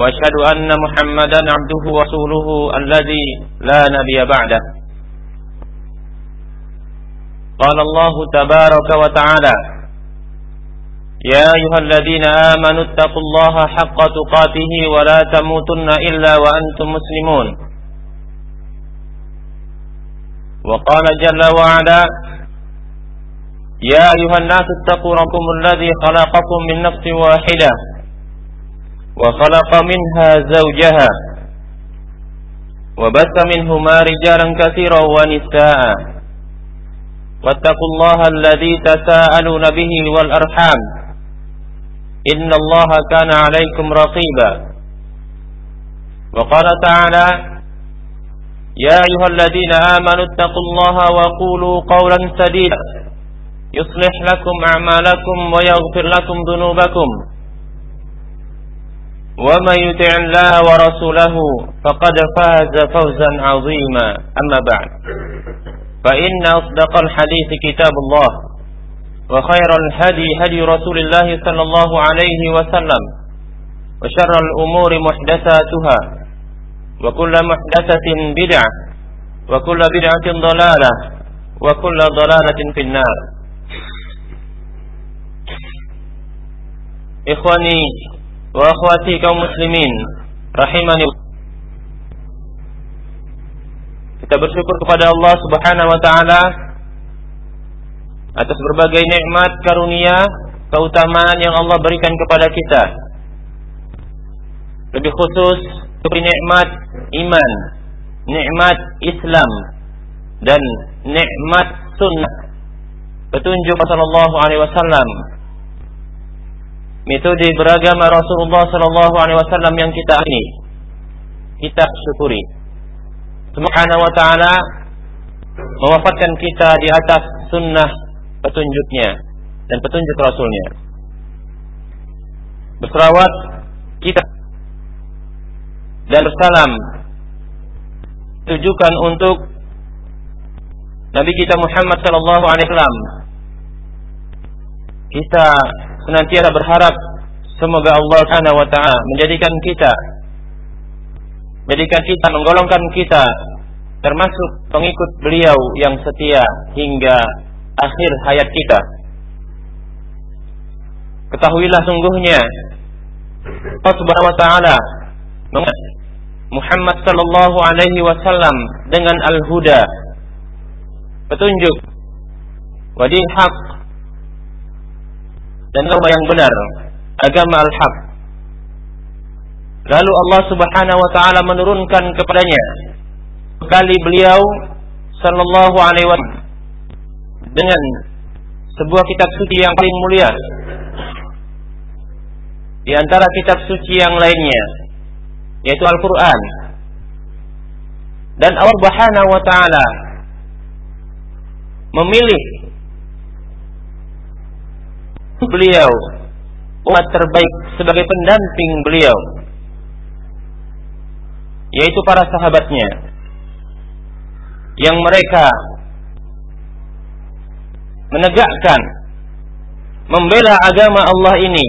وأشهد أن محمدا عبده ورسوله الذي لا نبي بعده. قال الله تبارك وتعالى يا أيها الذين آمنوا اتقوا الله حق تقاته ولا تموتن إلا وأنتم مسلمون. وقال جل وعلا يا أيها الناس اتقوا ربكم الذي خلقكم من نفس واحدة. وخلق منها زوجها وبث منهما رجالا كثيرا ونساء. واتقوا الله الذي تساءلون به والأرحام. إن الله كان عليكم رقيبا. وقال تعالى يا أيها الذين آمنوا اتقوا الله وقولوا قولا سديدا. يصلح لكم أعمالكم ويغفر لكم ذنوبكم. ومن يطع الله ورسوله فقد فاز فوزا عظيما. أما بعد. فإن أصدق الحديث كتاب الله وخير الهدي هدي رسول الله صلى الله عليه وسلم وشر الأمور محدثاتها وكل محدثة بدعة وكل بدعة ضلالة وكل ضلالة في النار. إخواني wa akhwati kaum muslimin rahimani kita bersyukur kepada Allah Subhanahu wa taala atas berbagai nikmat karunia keutamaan yang Allah berikan kepada kita. Lebih khusus seperti nikmat iman nikmat Islam dan nikmat sunnah. Petunjuk Rasulullah alaihi wasallam metode beragama Rasulullah sallallahu alaihi wasallam yang kita ini kita syukuri. Subhanahu wa taala mewafatkan kita di atas sunnah petunjuknya dan petunjuk Rasulnya. Berselawat kita dan bersalam tujukan untuk Nabi kita Muhammad sallallahu alaihi wasallam. Kita senantiasa berharap semoga Allah Subhanahu wa taala menjadikan kita menjadikan kita menggolongkan kita termasuk pengikut beliau yang setia hingga akhir hayat kita. Ketahuilah sungguhnya Allah Subhanahu wa taala Muhammad sallallahu alaihi wasallam dengan al-huda petunjuk wadil haq dan agama yang benar, agama al-haq. Lalu Allah Subhanahu wa taala menurunkan kepadanya kali beliau sallallahu alaihi wasallam dengan sebuah kitab suci yang paling mulia di antara kitab suci yang lainnya yaitu Al-Qur'an. Dan Allah Subhanahu wa taala memilih beliau umat terbaik sebagai pendamping beliau yaitu para sahabatnya yang mereka menegakkan membela agama Allah ini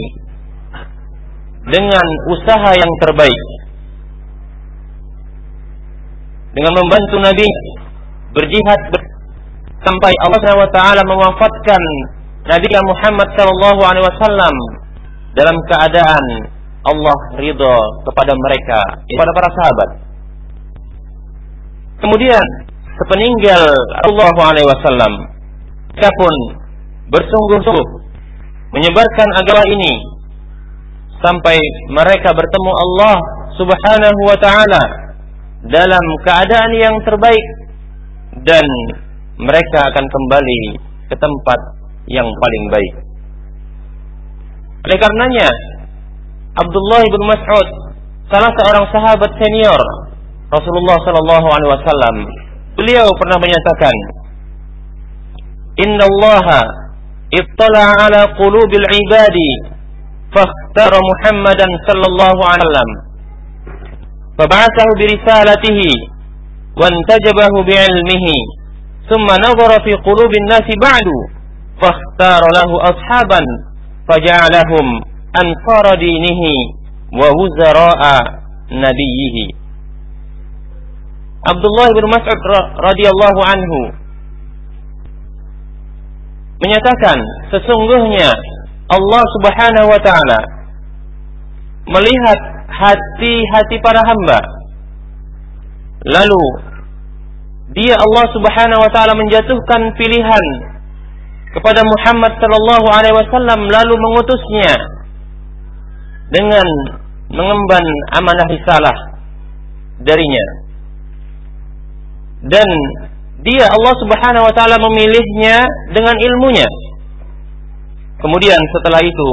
dengan usaha yang terbaik dengan membantu Nabi berjihad ber sampai Allah SWT mewafatkan Nabi Muhammad sallallahu alaihi wasallam dalam keadaan Allah ridho kepada mereka, kepada para sahabat. Kemudian sepeninggal Allah alaihi wasallam, mereka pun bersungguh-sungguh menyebarkan agama ini sampai mereka bertemu Allah Subhanahu wa taala dalam keadaan yang terbaik dan mereka akan kembali ke tempat yang paling baik. Oleh karenanya, Abdullah bin Mas'ud, salah seorang sahabat senior Rasulullah sallallahu alaihi wasallam beliau pernah menyatakan Inna Allah ittala ala qulubil ibadi fakhtara Muhammadan sallallahu alaihi wasallam فبعثه برسالته وانتجبه بعلمه ثم نظر في قلوب الناس بعد فاختار له أصحابا فجعلهم أنصار دينه ووزراء نبيه Abdullah bin Mas'ud radhiyallahu anhu menyatakan sesungguhnya Allah Subhanahu wa taala melihat hati-hati para hamba lalu dia Allah Subhanahu wa taala menjatuhkan pilihan kepada Muhammad sallallahu alaihi wasallam lalu mengutusnya dengan mengemban amanah risalah darinya. Dan dia Allah Subhanahu wa taala memilihnya dengan ilmunya. Kemudian setelah itu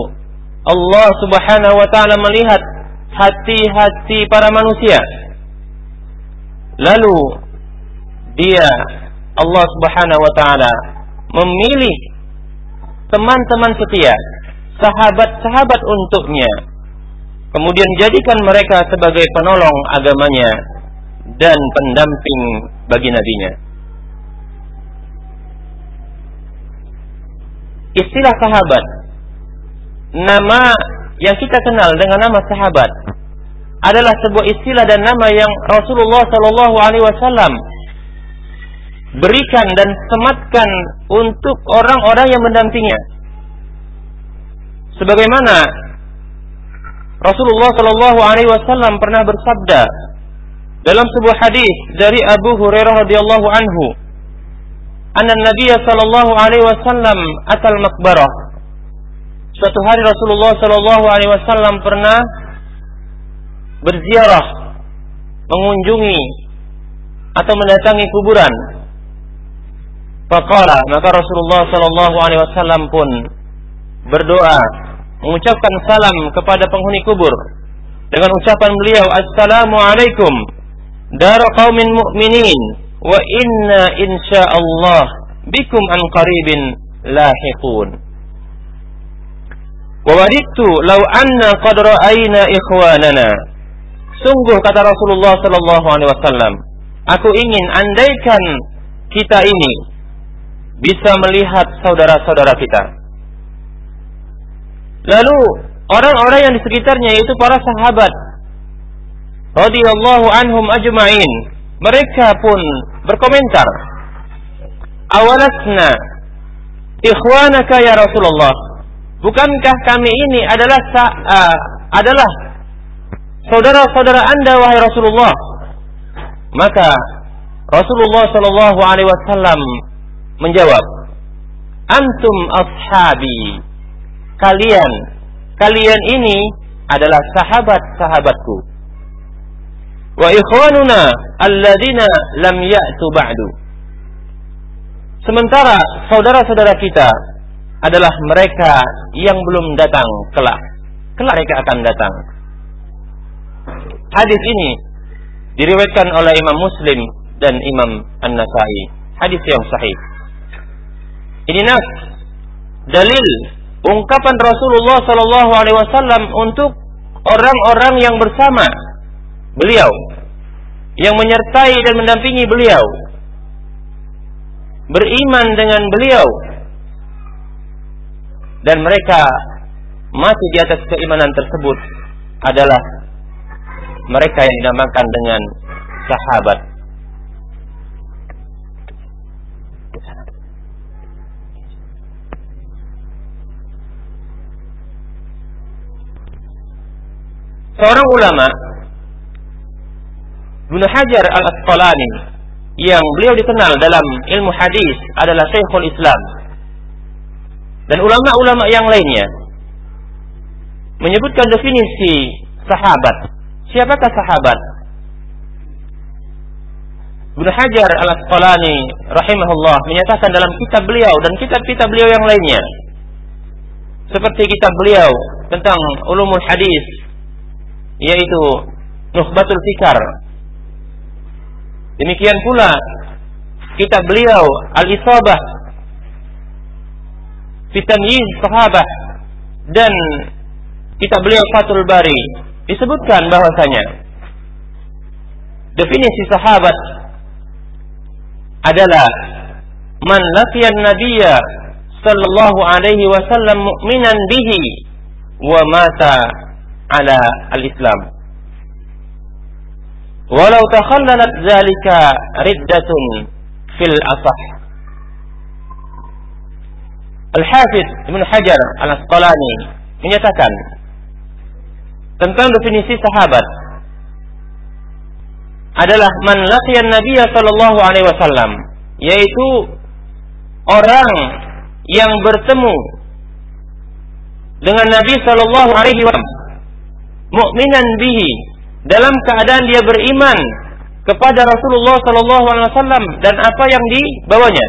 Allah Subhanahu wa taala melihat hati-hati para manusia. Lalu dia Allah Subhanahu wa taala memilih teman-teman setia, sahabat-sahabat untuknya. Kemudian jadikan mereka sebagai penolong agamanya dan pendamping bagi nabinya. Istilah sahabat nama yang kita kenal dengan nama sahabat adalah sebuah istilah dan nama yang Rasulullah Shallallahu Alaihi Wasallam berikan dan sematkan untuk orang-orang yang mendampinginya. Sebagaimana Rasulullah Shallallahu Alaihi Wasallam pernah bersabda dalam sebuah hadis dari Abu Hurairah radhiyallahu anhu, "Anna Nabi Shallallahu Alaihi Wasallam atal makbarah." Suatu hari Rasulullah Shallallahu Alaihi Wasallam pernah berziarah, mengunjungi atau mendatangi kuburan Faqala maka Rasulullah sallallahu alaihi wasallam pun berdoa mengucapkan salam kepada penghuni kubur dengan ucapan beliau assalamu alaikum dar qaumin mu'minin wa inna insyaallah bikum an qaribin lahiqun. Wa wadittu law anna qad ra'ayna ikhwanana. Sungguh kata Rasulullah sallallahu alaihi wasallam aku ingin andaikan kita ini bisa melihat saudara-saudara kita. Lalu orang-orang yang di sekitarnya yaitu para sahabat radhiyallahu anhum ajma'in mereka pun berkomentar awalasna ikhwanaka ya Rasulullah bukankah kami ini adalah uh, adalah saudara-saudara Anda wahai Rasulullah maka Rasulullah sallallahu alaihi wasallam menjawab, "Antum ashabi." Kalian, kalian ini adalah sahabat-sahabatku. Wa ikhwanuna alladzina lam ya'tu ba'du. Sementara saudara-saudara kita adalah mereka yang belum datang kelak. Kelak mereka akan datang. Hadis ini diriwayatkan oleh Imam Muslim dan Imam An-Nasai. Hadis yang sahih. Ini nas dalil ungkapan Rasulullah Shallallahu Alaihi Wasallam untuk orang-orang yang bersama beliau, yang menyertai dan mendampingi beliau, beriman dengan beliau, dan mereka masih di atas keimanan tersebut adalah mereka yang dinamakan dengan sahabat seorang ulama Ibnu Hajar Al-Asqalani yang beliau dikenal dalam ilmu hadis adalah Syekhul Islam dan ulama-ulama yang lainnya menyebutkan definisi sahabat. Siapakah sahabat? Ibnu Hajar Al-Asqalani rahimahullah menyatakan dalam kitab beliau dan kitab-kitab beliau yang lainnya seperti kitab beliau tentang ulumul hadis yaitu Nukhbatul Fikar. Demikian pula kitab beliau Al-Isabah Fitamyiz Sahabah dan kitab beliau Fathul Bari disebutkan bahwasanya definisi sahabat adalah man laqiyan nabiyya sallallahu alaihi wasallam mu'minan bihi wa mata ala al-islam. Walau takhallalat zalika riddatun fil asah. Al-Hafidh Ibn Hajar Al-Asqalani menyatakan tentang definisi sahabat adalah man laqiyan Nabiya sallallahu alaihi wasallam yaitu orang yang bertemu dengan Nabi sallallahu alaihi wasallam mukminan bihi. Dalam keadaan dia beriman kepada Rasulullah sallallahu alaihi wasallam dan apa yang dibawanya.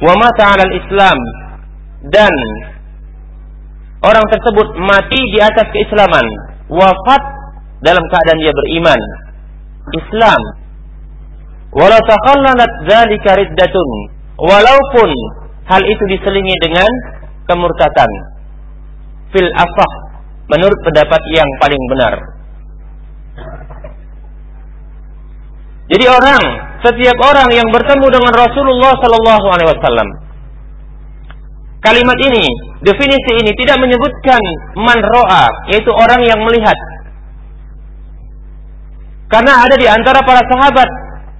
Wa mata 'ala islam. Dan orang tersebut mati di atas keislaman. Wafat dalam keadaan dia beriman. Islam. Wala takhallanat dzalika riddatun. Walaupun hal itu diselingi dengan kemurtatan fil afah menurut pendapat yang paling benar jadi orang setiap orang yang bertemu dengan Rasulullah sallallahu alaihi wasallam kalimat ini definisi ini tidak menyebutkan man ro'a yaitu orang yang melihat karena ada di antara para sahabat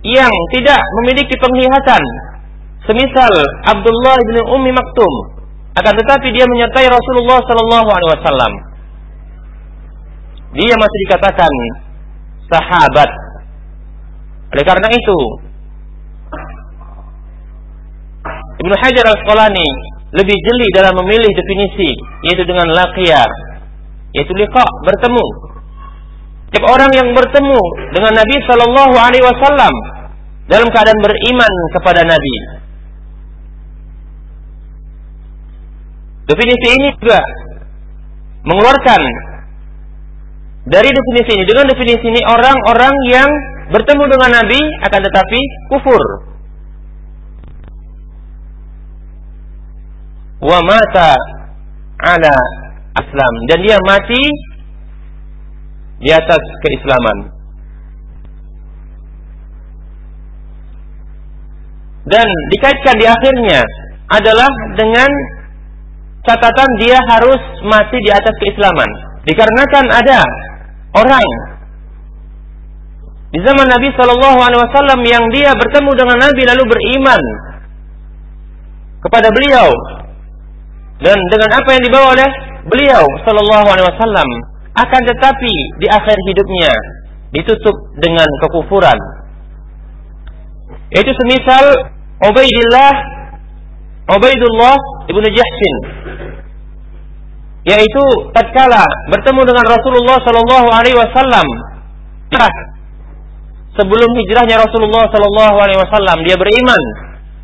yang tidak memiliki penglihatan. Semisal Abdullah bin Ummi Maktum. Akan tetapi dia menyertai Rasulullah Sallallahu Alaihi Wasallam. Dia masih dikatakan sahabat. Oleh karena itu, Ibnu Hajar Al-Asqalani lebih jeli dalam memilih definisi yaitu dengan laqiyar yaitu liqa bertemu setiap orang yang bertemu dengan Nabi Shallallahu Alaihi Wasallam dalam keadaan beriman kepada Nabi. Definisi ini juga mengeluarkan dari definisi ini dengan definisi ini orang-orang yang bertemu dengan Nabi akan tetapi kufur. Wa mata ala Islam dan dia mati di atas keislaman. Dan dikaitkan di akhirnya adalah dengan catatan dia harus mati di atas keislaman. Dikarenakan ada orang di zaman Nabi Shallallahu Alaihi Wasallam yang dia bertemu dengan Nabi lalu beriman kepada beliau dan dengan apa yang dibawa oleh beliau Shallallahu Alaihi Wasallam akan tetapi di akhir hidupnya ditutup dengan kekufuran. Itu semisal Ubaidillah Ubaidullah ibnu Jahsin yaitu tatkala bertemu dengan Rasulullah Shallallahu Alaihi Wasallam sebelum hijrahnya Rasulullah Shallallahu Alaihi Wasallam dia beriman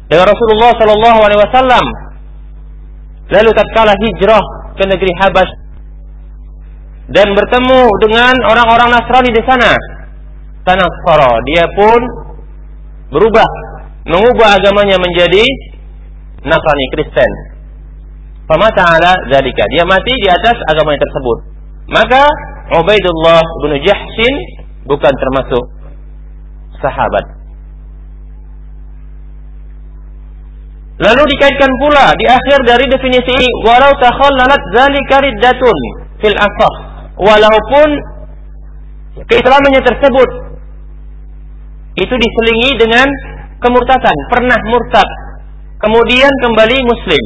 dengan Rasulullah Shallallahu Alaihi Wasallam lalu tatkala hijrah ke negeri Habas dan bertemu dengan orang-orang Nasrani di sana. Tanassara, dia pun berubah, mengubah agamanya menjadi Nasrani Kristen. Famata ala zalika. Dia mati di atas agamanya tersebut. Maka Ubaidullah bin Jahsin bukan termasuk sahabat. Lalu dikaitkan pula di akhir dari definisi ini walau takhallalat zalika riddatun fil asah walaupun keislamannya tersebut itu diselingi dengan kemurtadan, pernah murtad, kemudian kembali muslim.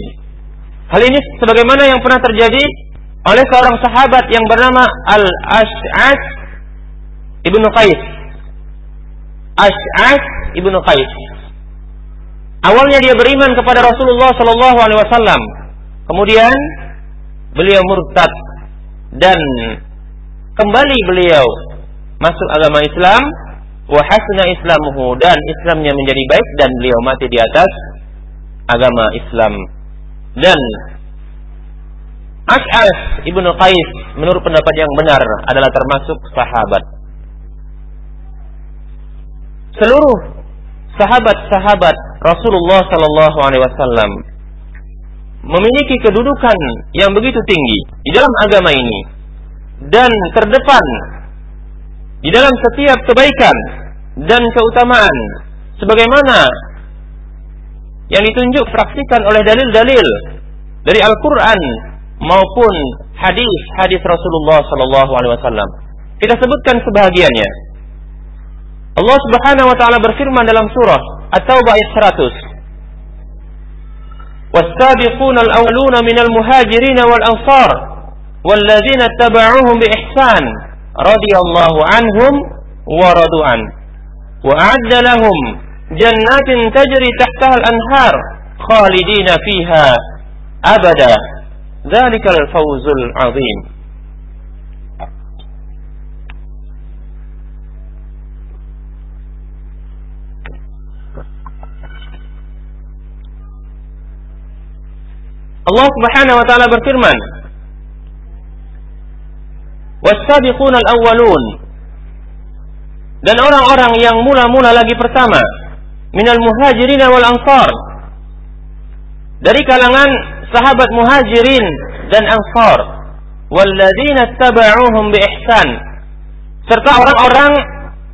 Hal ini sebagaimana yang pernah terjadi oleh seorang sahabat yang bernama Al-Ash'as Ibnu Qais. Ash'as Ibnu Qais. Awalnya dia beriman kepada Rasulullah Shallallahu alaihi wasallam. Kemudian beliau murtad dan kembali beliau masuk agama Islam wa hasuna islamuhu dan Islamnya menjadi baik dan beliau mati di atas agama Islam dan As'as ibnu Qais menurut pendapat yang benar adalah termasuk sahabat. seluruh sahabat-sahabat Rasulullah sallallahu alaihi wasallam memiliki kedudukan yang begitu tinggi di dalam agama ini dan terdepan di dalam setiap kebaikan dan keutamaan sebagaimana yang ditunjuk fraksikan oleh dalil-dalil dari Al-Qur'an maupun hadis-hadis Rasulullah sallallahu alaihi wasallam. Kita sebutkan sebahagiannya. Allah Subhanahu wa taala berfirman dalam surah At-Taubah ayat 100. والسابقون الأولون من المهاجرين والأنصار والذين اتبعوهم بإحسان رضي الله عنهم ورضوا عنه وأعد لهم jannatin tajri tahtaha al-anhar khalidina fiha abada. Dzalikal fawzul azim. Allah Subhanahu wa taala berfirman Was-sabiquna al-awwalun. Dan orang-orang yang mula-mula lagi pertama minal muhajirin wal ansar. Dari kalangan sahabat muhajirin dan ansar. Walladzina taba'uhum bi ihsan serta orang-orang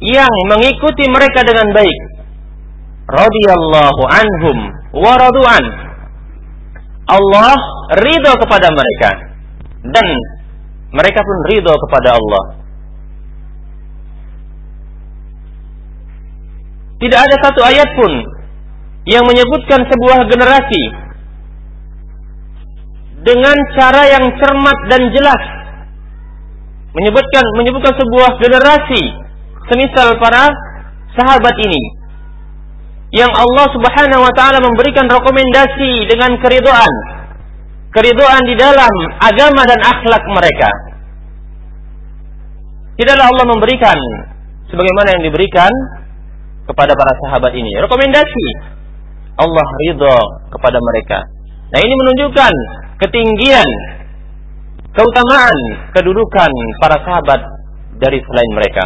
yang mengikuti mereka dengan baik. Radhiyallahu anhum wa radu'an. Allah ridho kepada mereka. Dan mereka pun ridho kepada Allah. Tidak ada satu ayat pun yang menyebutkan sebuah generasi dengan cara yang cermat dan jelas menyebutkan menyebutkan sebuah generasi semisal para sahabat ini yang Allah Subhanahu wa taala memberikan rekomendasi dengan keridoan. Keridoan di dalam agama dan akhlak mereka. Tidaklah Allah memberikan sebagaimana yang diberikan kepada para sahabat ini. Rekomendasi Allah ridho kepada mereka. Nah ini menunjukkan ketinggian, keutamaan, kedudukan para sahabat dari selain mereka.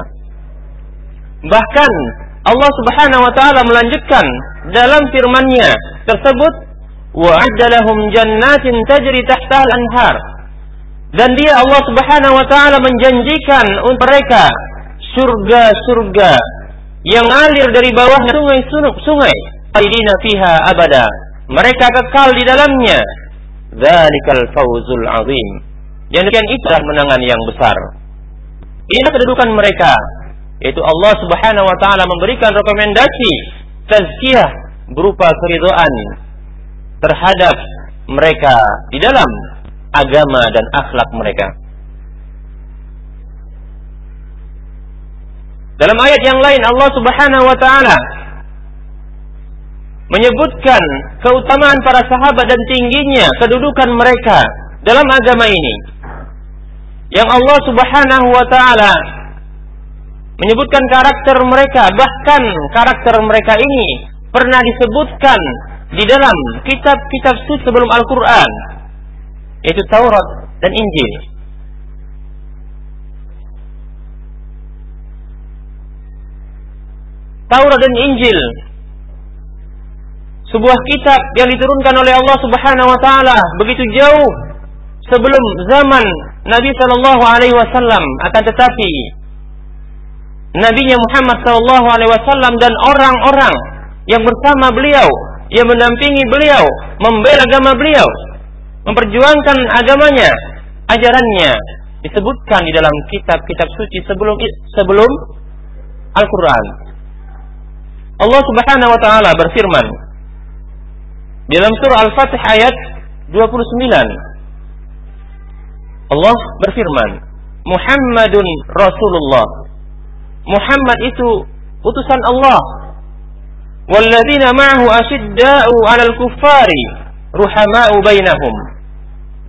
Bahkan Allah Subhanahu wa taala melanjutkan dalam firman-Nya tersebut wa adalahum jannatin tajri tahtaha al-anhar dan dia Allah Subhanahu wa taala menjanjikan untuk mereka surga-surga yang mengalir dari bawah sungai-sungai khalidina fiha abada. Mereka kekal di dalamnya. Dzalikal fawzul azim. Yang demikian itulah menangan yang besar. Ini kedudukan mereka. Yaitu Allah Subhanahu wa taala memberikan rekomendasi tazkiyah berupa keridhaan terhadap mereka di dalam agama dan akhlak mereka. Dalam ayat yang lain Allah Subhanahu wa taala menyebutkan keutamaan para sahabat dan tingginya kedudukan mereka dalam agama ini. Yang Allah Subhanahu wa taala menyebutkan karakter mereka, bahkan karakter mereka ini pernah disebutkan di dalam kitab-kitab suci sebelum Al-Quran, yaitu Taurat dan Injil. Taurat dan Injil sebuah kitab yang diturunkan oleh Allah Subhanahu wa taala begitu jauh sebelum zaman Nabi Shallallahu alaihi wasallam akan tetapi Nabi Muhammad Shallallahu Alaihi Wasallam dan orang-orang yang bersama beliau, yang mendampingi beliau, membela agama beliau, memperjuangkan agamanya, ajarannya disebutkan di dalam kitab-kitab suci sebelum sebelum Al-Quran. Allah Subhanahu Wa Taala berfirman dalam surah Al-Fatih ayat 29. Allah berfirman, Muhammadun Rasulullah Muhammad itu utusan Allah. Walladzina ma'ahu asyidda'u 'alal kuffari ruhama'u bainahum.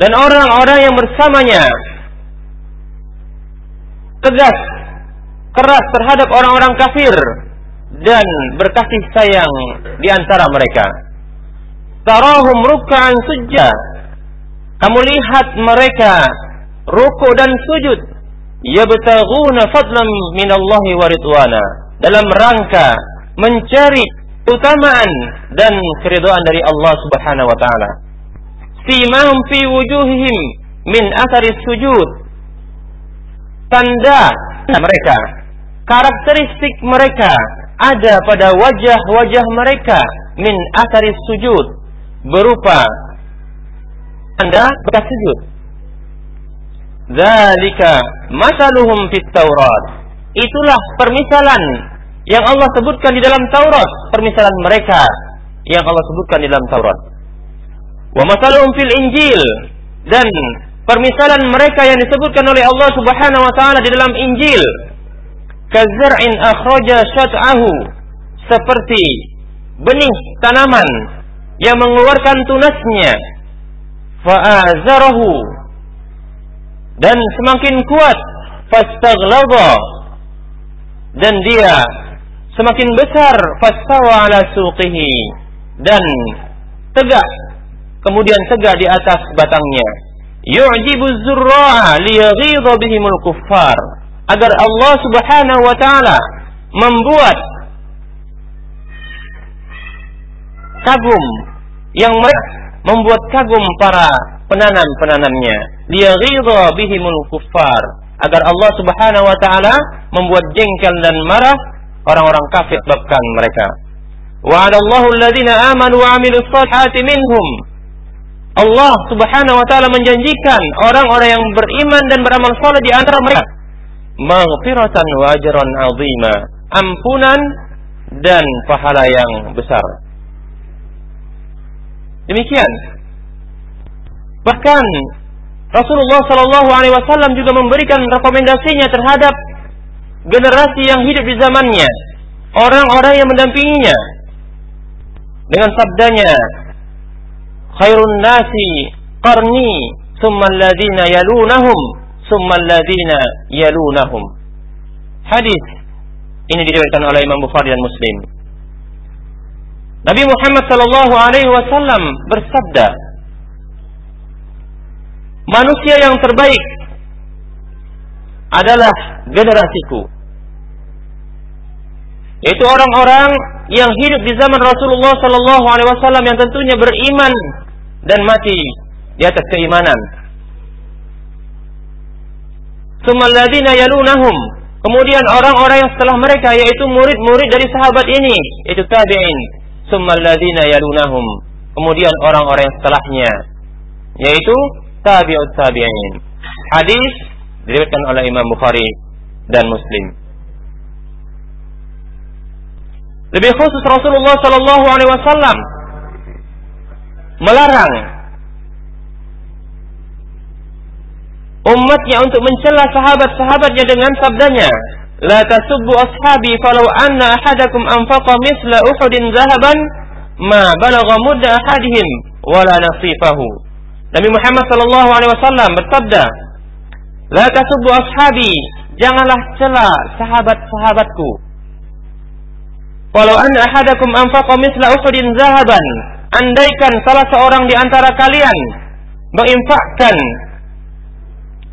Dan orang-orang yang bersamanya tegas, keras terhadap orang-orang kafir dan berkasih sayang di antara mereka. Tarahum ruk'an sujud. Kamu lihat mereka ruku dan sujud yabtaghuna fadlan minallahi wa ridwana dalam rangka mencari utamaan dan keridhaan dari Allah Subhanahu wa taala. Simahum fi wujuhihim min athari sujud. Tanda mereka, karakteristik mereka ada pada wajah-wajah mereka min athari sujud berupa tanda bekas sujud. Zalika masaluhum fit Taurat. Itulah permisalan yang Allah sebutkan di dalam Taurat, permisalan mereka yang Allah sebutkan di dalam Taurat. Wa masaluhum fil Injil dan permisalan mereka yang disebutkan oleh Allah Subhanahu wa taala di dalam Injil. Kazar'in akhraja syat'ahu. Seperti benih tanaman yang mengeluarkan tunasnya. Fa'azarahu. Dan semakin kuat fastaghlaba dan dia semakin besar fastawa ala suqihi. Dan tegak kemudian tegak di atas batangnya. Yu'jibu zurra'a liyaghidha bihimul kuffar agar Allah Subhanahu wa taala membuat kagum yang membuat kagum para penanam-penanamnya liyaghidha bihimul kuffar agar Allah Subhanahu wa taala membuat jengkel dan marah orang-orang kafir sebabkan mereka. Wa'adallahu alladhina amanu wa 'amilus salihati minhum. Allah Subhanahu wa taala menjanjikan orang-orang yang beriman dan beramal saleh di antara mereka maghfiratan wa ajran 'azima, ampunan dan pahala yang besar. Demikian. Bahkan Rasulullah Shallallahu Alaihi Wasallam juga memberikan rekomendasinya terhadap generasi yang hidup di zamannya, orang-orang yang mendampinginya dengan sabdanya, khairun nasi qarni summa alladhina yalunahum summa alladhina yalunahum. Hadis ini diriwayatkan oleh Imam Bukhari dan Muslim. Nabi Muhammad sallallahu alaihi wasallam bersabda, manusia yang terbaik adalah generasiku. Yaitu orang-orang yang hidup di zaman Rasulullah Sallallahu Alaihi Wasallam yang tentunya beriman dan mati di atas keimanan. Sumaladina yalunahum. Kemudian orang-orang yang setelah mereka yaitu murid-murid dari sahabat ini yaitu tabi'in. Sumaladina yalunahum. Kemudian orang-orang yang setelahnya yaitu tabi'ut tabi'in. Hadis diriwayatkan oleh Imam Bukhari dan Muslim. Lebih khusus Rasulullah Shallallahu Alaihi Wasallam melarang umatnya untuk mencela sahabat-sahabatnya dengan sabdanya, La tasubbu ashabi falau anna ahadakum anfaqa misla Uhudin zahaban ma balagha mudda ahadihim wala nasifahu. Nabi Muhammad sallallahu alaihi wasallam bersabda, La tasubbu ashabi, janganlah cela sahabat-sahabatku. Walau anna ahadakum anfaqa misla Uhudin zahaban, andaikan salah seorang di antara kalian menginfakkan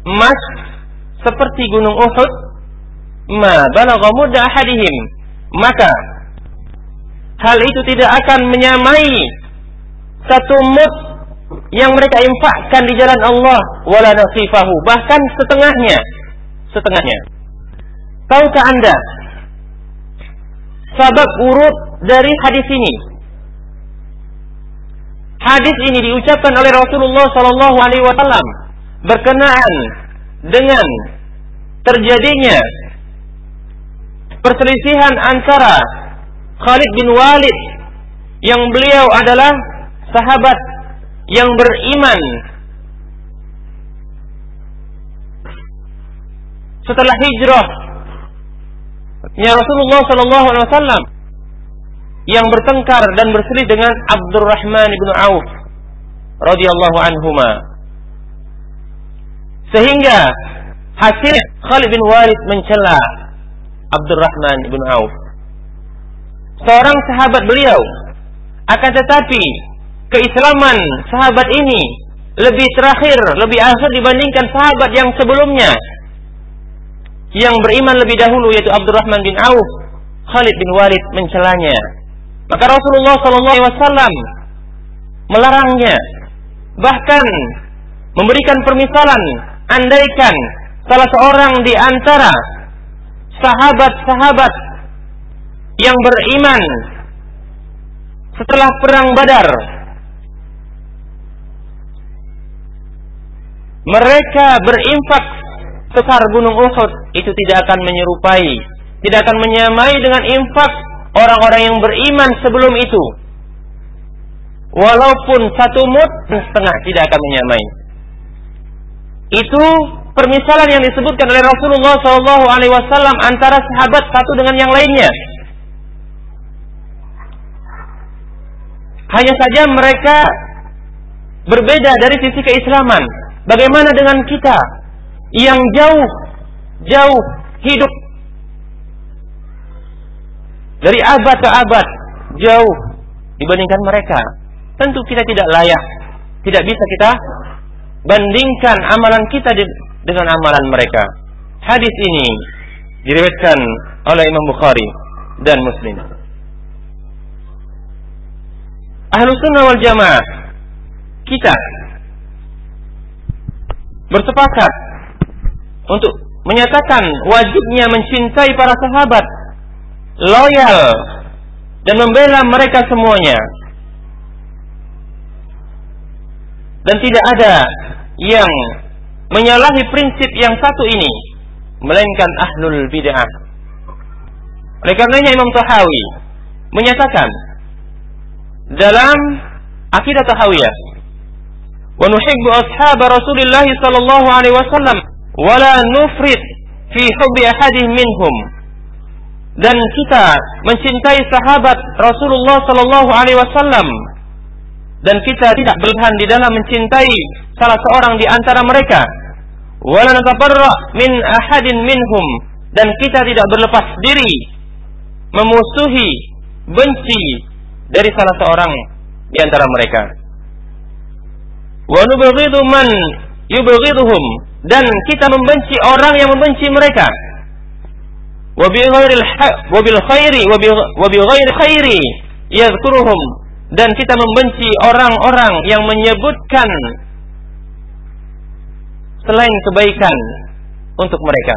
emas seperti gunung Uhud, ma balagha mudda ahadihim, maka hal itu tidak akan menyamai satu mud yang mereka infakkan di jalan Allah wala nasifahu bahkan setengahnya. Setengahnya. Tahukah anda sabab urut dari hadis ini? Hadis ini diucapkan oleh Rasulullah Shallallahu Alaihi Wasallam berkenaan dengan terjadinya perselisihan antara Khalid bin Walid yang beliau adalah sahabat yang beriman. Setelah hijrah ya Rasulullah Shallallahu Alaihi Wasallam yang bertengkar dan berselisih dengan Abdurrahman bin Auf radhiyallahu anhuma sehingga hasil Khalid bin Walid mencela Abdurrahman bin Auf seorang sahabat beliau akan tetapi keislaman sahabat ini lebih terakhir, lebih akhir dibandingkan sahabat yang sebelumnya yang beriman lebih dahulu yaitu Abdurrahman bin Auf. Khalid bin Walid mencelanya. Maka Rasulullah SAW melarangnya. Bahkan memberikan permisalan. Andaikan salah seorang di antara sahabat-sahabat yang beriman setelah perang Badar mereka berinfak sebesar gunung Uhud itu tidak akan menyerupai, tidak akan menyamai dengan infak orang-orang yang beriman sebelum itu. Walaupun satu mut setengah tidak akan menyamai. Itu permisalan yang disebutkan oleh Rasulullah SAW antara sahabat satu dengan yang lainnya. Hanya saja mereka berbeda dari sisi keislaman. Bagaimana dengan kita yang jauh jauh hidup dari abad ke abad jauh dibandingkan mereka. Tentu kita tidak layak, tidak bisa kita bandingkan amalan kita dengan amalan mereka. Hadis ini diriwayatkan oleh Imam Bukhari dan Muslim. Ahlu sunnah wal jamaah kita bersepakat untuk menyatakan wajibnya mencintai para sahabat, loyal dan membela mereka semuanya. Dan tidak ada yang menyalahi prinsip yang satu ini melainkan ahlul bid'ah. Oleh karenanya Imam Tahawi menyatakan dalam akidah Tahawiyah wa nuhibbu ashab Rasulillah sallallahu alaihi wasallam wala nufrit fi hubbi ahadin minhum dan kita mencintai sahabat Rasulullah sallallahu alaihi wasallam dan kita tidak berlebihan di dalam mencintai salah seorang di antara mereka. Min ahadin minhum. Dan kita tidak berlepas diri memusuhi benci dari salah seorang di antara mereka. Man dan kita membenci orang yang membenci mereka. Wa bi ghairil wa bil khairi khairi dan kita membenci orang-orang yang menyebutkan selain kebaikan untuk mereka.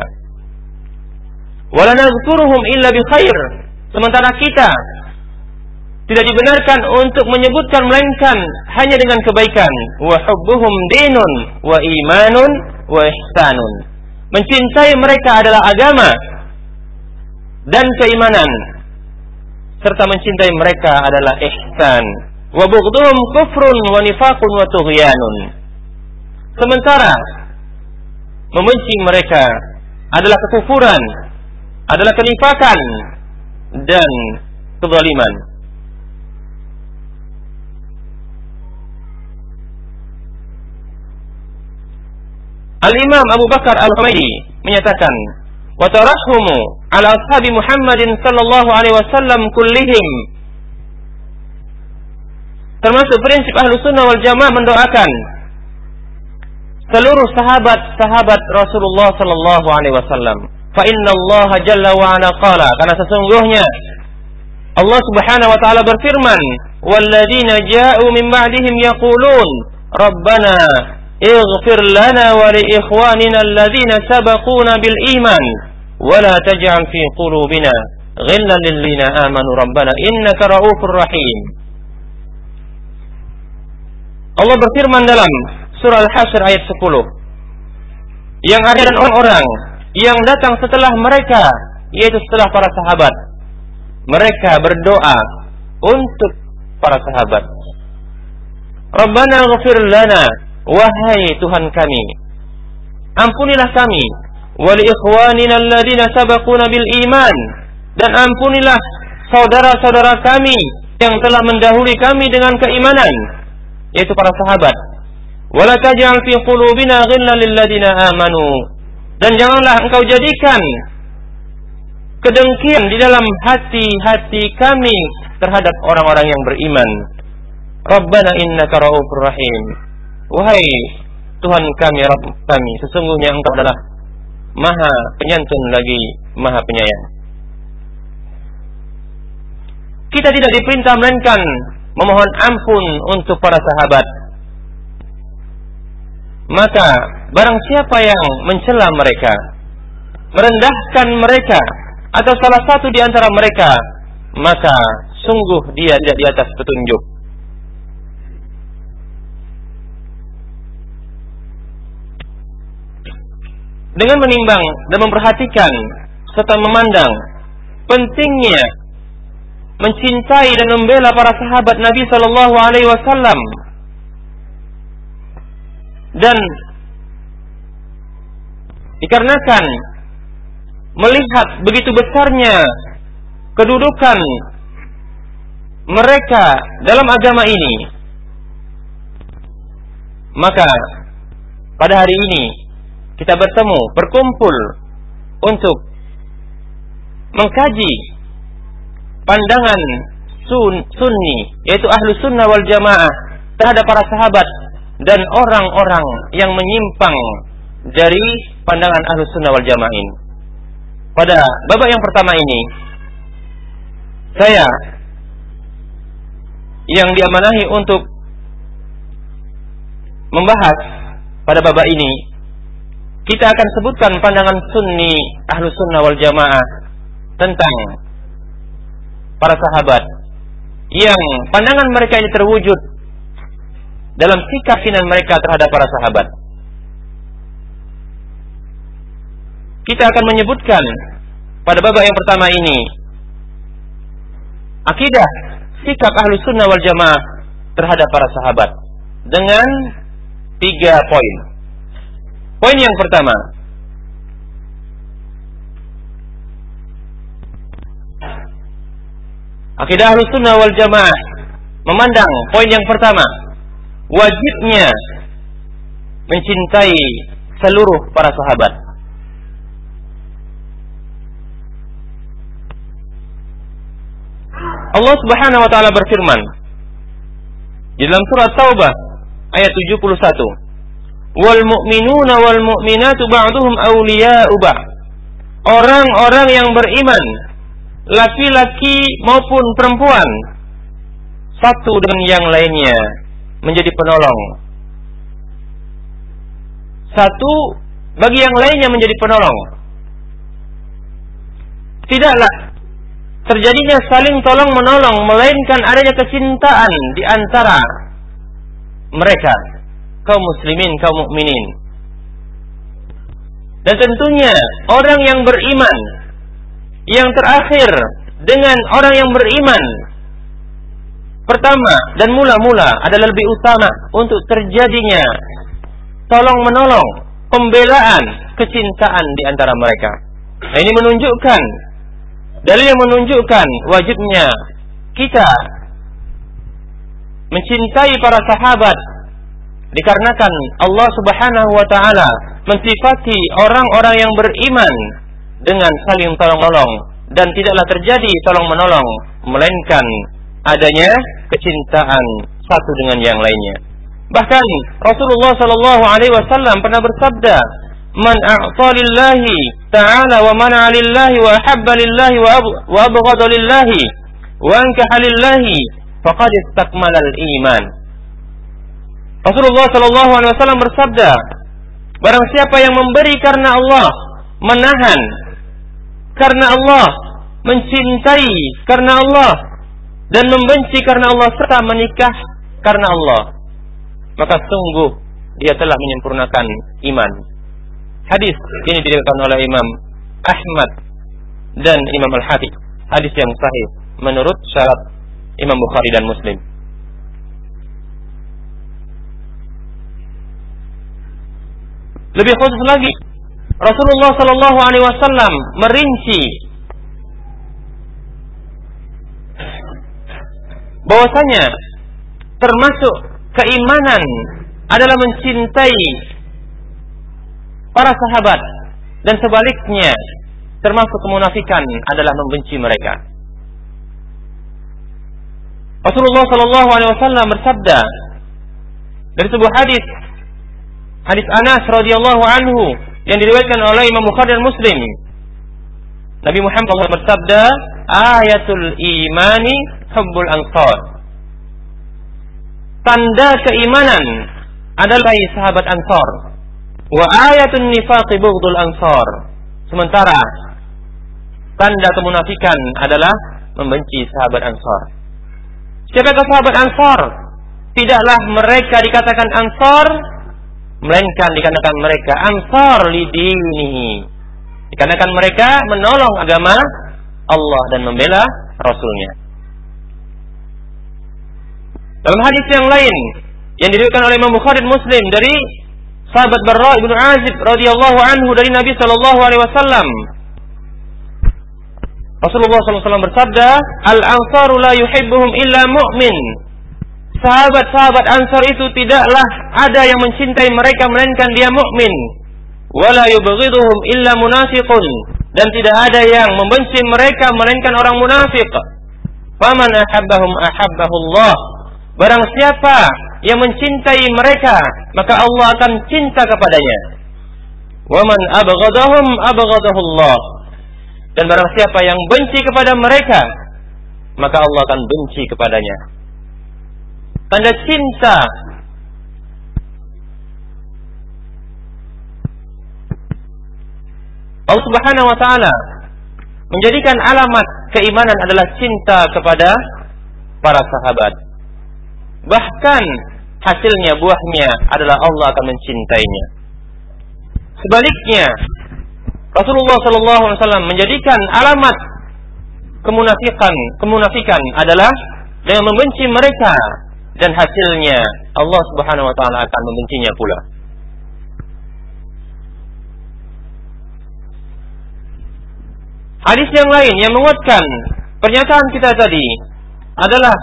Wala nadhkuruhum illa bi khair. Sementara kita tidak dibenarkan untuk menyebutkan melainkan hanya dengan kebaikan. Wa hubbuhum dinun wa imanun wa ihsanun. Mencintai mereka adalah agama dan keimanan serta mencintai mereka adalah ihsan. Wa bughdhum kufrun wa nifaqun wa tughyanun. Sementara membenci mereka adalah kekufuran, adalah kenifakan dan kezaliman. Al-Imam Abu Bakar Al-Humaydi menyatakan, "Wa tarahumu ala ashabi Muhammadin sallallahu alaihi wasallam kullihim." Termasuk prinsip Ahlu Sunnah wal Jamaah mendoakan seluruh sahabat-sahabat Rasulullah sallallahu alaihi wasallam. Fa inna Allah jalla wa ala qala karena sesungguhnya Allah Subhanahu wa taala berfirman, "Walladzina ja'u min ba'dihim yaqulun, Rabbana اغفر لنا ولإخواننا الذين سبقونا بالإيمان ولا تجعل في قلوبنا غلا للذين آمنوا ربنا إنك رؤوف رحيم Allah berfirman dalam surah Al-Hasyr ayat 10 yang ada dan orang-orang yang datang setelah mereka yaitu setelah para sahabat. Mereka berdoa untuk para sahabat. Rabbana ghafir lana Wahai Tuhan kami, ampunilah kami wali ikhwanina alladziina sabaquna bil iman. Dan ampunilah saudara-saudara kami yang telah mendahului kami dengan keimanan yaitu para sahabat. Wala taj'al fi qulubina ghillan lil amanu dan janganlah engkau jadikan kedengkian di dalam hati-hati kami terhadap orang-orang yang beriman. Rabbana innaka ra'ufur rahim. Wahai Tuhan kami, Rabb kami, sesungguhnya Engkau adalah Maha penyantun lagi Maha penyayang. kita tidak diperintah melainkan memohon ampun untuk para sahabat. Maka barang siapa yang mencela mereka, merendahkan mereka atau salah satu di antara mereka, maka sungguh dia tidak di atas petunjuk. Dengan menimbang dan memperhatikan serta memandang pentingnya mencintai dan membela para sahabat Nabi Shallallahu Alaihi Wasallam dan dikarenakan melihat begitu besarnya kedudukan mereka dalam agama ini maka pada hari ini kita bertemu berkumpul untuk mengkaji pandangan sun, sunni yaitu ahlu sunnah wal jamaah terhadap para sahabat dan orang-orang yang menyimpang dari pandangan ahlu sunnah wal jamaah ini. Pada babak yang pertama ini saya yang diamanahi untuk membahas pada babak ini kita akan sebutkan pandangan sunni ahlu sunnah wal jamaah tentang para sahabat yang pandangan mereka ini terwujud dalam sikap sinan mereka terhadap para sahabat. Kita akan menyebutkan pada babak yang pertama ini akidah sikap ahlu sunnah wal jamaah terhadap para sahabat dengan tiga poin. Poin yang pertama, Akidah Ahlus Sunnah wal Jamaah memandang poin yang pertama, wajibnya mencintai seluruh para sahabat. Allah Subhanahu wa taala berfirman di dalam surat Taubah ayat 71. Wal mu'minuna wal mu'minatu ba'duhum awliya'u ba'd. Orang-orang yang beriman laki-laki maupun perempuan satu dengan yang lainnya menjadi penolong. Satu bagi yang lainnya menjadi penolong. Tidaklah terjadinya saling tolong menolong melainkan adanya kecintaan di antara mereka kaum muslimin kaum mukminin. Dan tentunya orang yang beriman yang terakhir dengan orang yang beriman pertama dan mula-mula adalah lebih utama untuk terjadinya tolong menolong pembelaan kecintaan di antara mereka. Nah, ini menunjukkan dalil yang menunjukkan wajibnya kita mencintai para sahabat dikarenakan Allah Subhanahu wa taala mensifati orang-orang yang beriman dengan saling tolong-menolong dan tidaklah terjadi tolong-menolong melainkan adanya kecintaan satu dengan yang lainnya. Bahkan Rasulullah Shallallahu Alaihi Wasallam pernah bersabda, "Man a'talillahi ta'ala wa mana lillahi wa habba lillahi wa abghada lillahi wa ankaha lillahi faqad istakmala al-iman." Rasulullah Shallallahu Alaihi Wasallam bersabda, "Barang siapa yang memberi karena Allah, menahan karena Allah, mencintai karena Allah, dan membenci karena Allah serta menikah karena Allah, maka sungguh dia telah menyempurnakan iman. Hadis ini diriwayatkan oleh Imam Ahmad dan Imam Al-Hafiz. Hadis yang sahih menurut syarat Imam Bukhari dan Muslim. Lebih khusus lagi, Rasulullah Shallallahu Alaihi Wasallam merinci bahwasanya termasuk keimanan adalah mencintai para sahabat dan sebaliknya termasuk kemunafikan adalah membenci mereka. Rasulullah Shallallahu Alaihi Wasallam bersabda dari sebuah hadis hadis Anas radhiyallahu anhu yang diriwayatkan oleh Imam Bukhari dan Muslim. Nabi Muhammad bersabda, "Ayatul imani hubbul ansar." Tanda keimanan adalah sahabat Ansar. Wa ayatun nifaqi bughdul ansar. Sementara tanda kemunafikan adalah membenci sahabat Ansar. Siapakah sahabat Ansar? Tidaklah mereka dikatakan Ansar melainkan dikarenakan mereka ansar lidinihi dikarenakan mereka menolong agama Allah dan membela Rasulnya. Dalam hadis yang lain yang diriwayatkan oleh Imam Bukhari dan Muslim dari sahabat Barra ibnu Azib radhiyallahu anhu dari Nabi Shallallahu alaihi wasallam. Rasulullah SAW bersabda, Al-ansaru la yuhibbuhum illa mu'min. Sahabat-sahabat Ansar itu tidaklah ada yang mencintai mereka melainkan dia mukmin. Wala yubghiduhum illa munafiqun dan tidak ada yang membenci mereka melainkan orang munafik. Faman ahabbahum ahabbahu Allah. Barang siapa yang mencintai mereka, maka Allah akan cinta kepadanya. Waman abghadahum abghadahu Allah. Dan barang siapa yang benci kepada mereka, maka Allah akan benci kepadanya tanda cinta Allah Subhanahu wa taala menjadikan alamat keimanan adalah cinta kepada para sahabat. Bahkan hasilnya buahnya adalah Allah akan mencintainya. Sebaliknya, Rasulullah Shallallahu Alaihi Wasallam menjadikan alamat kemunafikan kemunafikan adalah dengan membenci mereka dan hasilnya Allah Subhanahu wa taala akan membencinya pula. Hadis yang lain yang menguatkan pernyataan kita tadi adalah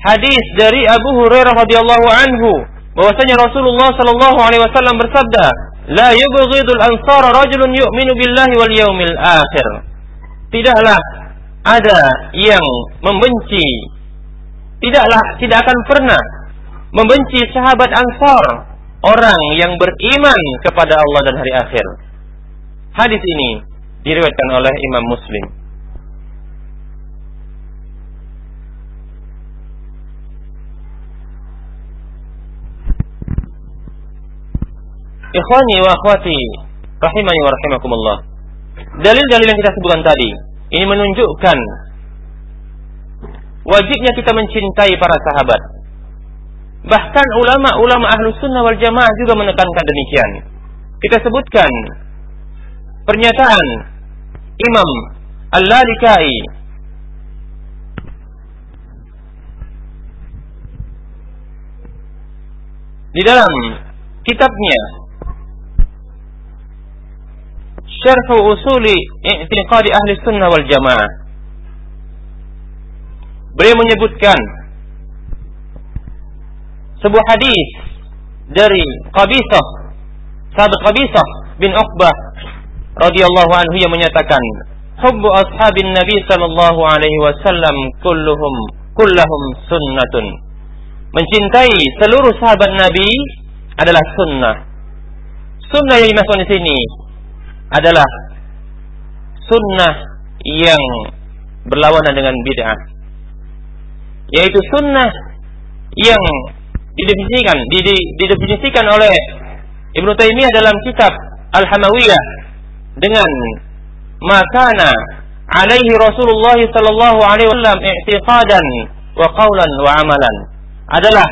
hadis dari Abu Hurairah radhiyallahu anhu bahwasanya Rasulullah sallallahu alaihi wasallam bersabda, "La yubghidul ansar rajulun yu'minu billahi wal yawmil akhir." Tidaklah ada yang membenci tidaklah tidak akan pernah membenci sahabat Ansar orang yang beriman kepada Allah dan hari akhir. Hadis ini diriwayatkan oleh Imam Muslim. Ikhwani wa akhwati rahimani wa rahimakumullah. Dalil-dalil yang kita sebutkan tadi ini menunjukkan wajibnya kita mencintai para sahabat. Bahkan ulama-ulama ahlu sunnah wal jamaah juga menekankan demikian. Kita sebutkan pernyataan Imam Al-Lalikai. Di dalam kitabnya Syarh Usuli I'tiqadi Ahli Sunnah wal Jamaah Beliau menyebutkan sebuah hadis dari Qabisah, sahabat Qabisah bin Uqbah radhiyallahu anhu yang menyatakan, "Hubbu ashabin Nabi sallallahu alaihi wasallam kulluhum kullahum sunnatun." Mencintai seluruh sahabat Nabi adalah sunnah. Sunnah yang dimaksud di sini adalah sunnah yang berlawanan dengan bid'ah yaitu sunnah yang didefinisikan didefinisikan oleh Ibnu Taimiyah dalam kitab Al-Hamawiyah dengan makana alaihi Rasulullah sallallahu alaihi wasallam i'tiqadan wa qawlan wa amalan. Adalah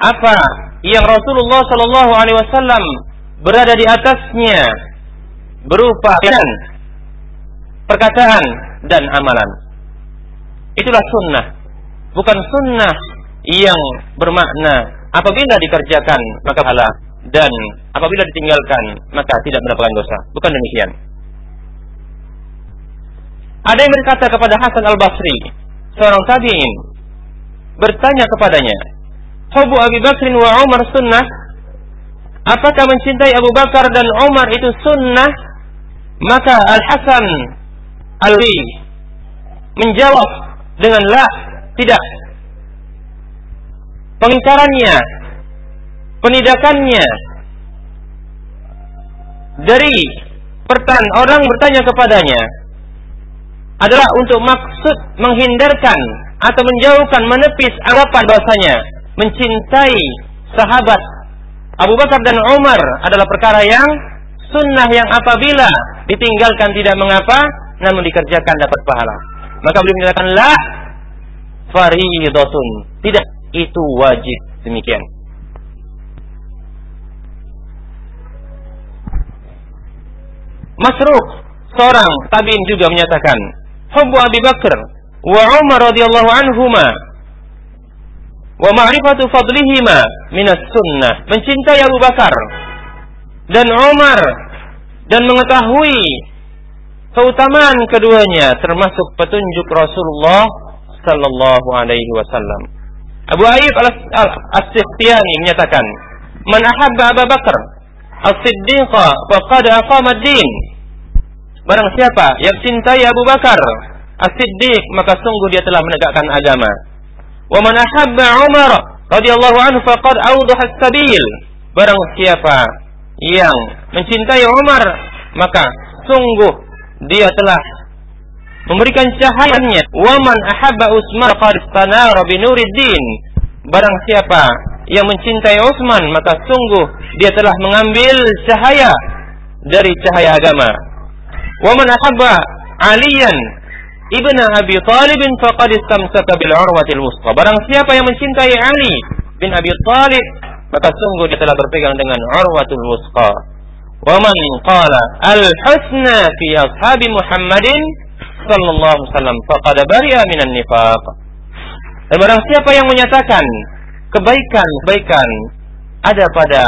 apa yang Rasulullah sallallahu alaihi wasallam berada di atasnya berupa perkataan dan amalan. Itulah sunnah bukan sunnah yang bermakna apabila dikerjakan maka pahala dan apabila ditinggalkan maka tidak mendapatkan dosa. Bukan demikian. Ada yang berkata kepada Hasan al-Basri, seorang tabi'in, bertanya kepadanya, Abu Bakrin wa Umar sunnah? Apakah mencintai Abu Bakar dan Umar itu sunnah? Maka Al-Hasan al-Ri menjawab dengan la tidak. Pengingkarannya, penindakannya dari pertan orang bertanya kepadanya, adalah untuk maksud menghindarkan atau menjauhkan menepis anggapan bahasanya mencintai sahabat Abu Bakar dan Umar adalah perkara yang sunnah yang apabila ditinggalkan tidak mengapa namun dikerjakan dapat pahala. Maka beliau menyatakan la faridatun. Tidak itu wajib demikian. Masruq seorang tabi'in juga menyatakan hubbu Abi Bakar wa Umar radhiyallahu anhuma wa ma'rifatu fadlihima minas sunnah mencintai Abu Bakar dan Umar dan mengetahui keutamaan keduanya termasuk petunjuk Rasulullah sallallahu alaihi wasallam. Abu Ayyub As-Sikhtiyani menyatakan, "Man ahabba Abu Bakar As-Siddiqa faqad aqama ad-din." Barang siapa yang cintai Abu Bakar As-Siddiq maka sungguh dia telah menegakkan agama. Wa man ahabba Umar radhiyallahu anhu faqad awdaha as-sabil. Barang siapa yang mencintai Umar maka sungguh dia telah memberikan cahayanya waman ahabba Utsman qad istanara bi nuriddin barang siapa yang mencintai Utsman maka sungguh dia telah mengambil cahaya dari cahaya agama. Wa man ahabba Aliyan ibnu Abi Thalib faqad istamsaka bil urwatil wusta. Barang siapa yang mencintai Ali bin Abi Thalib maka sungguh dia telah berpegang dengan urwatul wusta. Wa man qala al husna fi ashabi Muhammadin sallallahu alaihi wasallam faqad bari'a minan nifaq. Dan barang siapa yang menyatakan kebaikan-kebaikan ada pada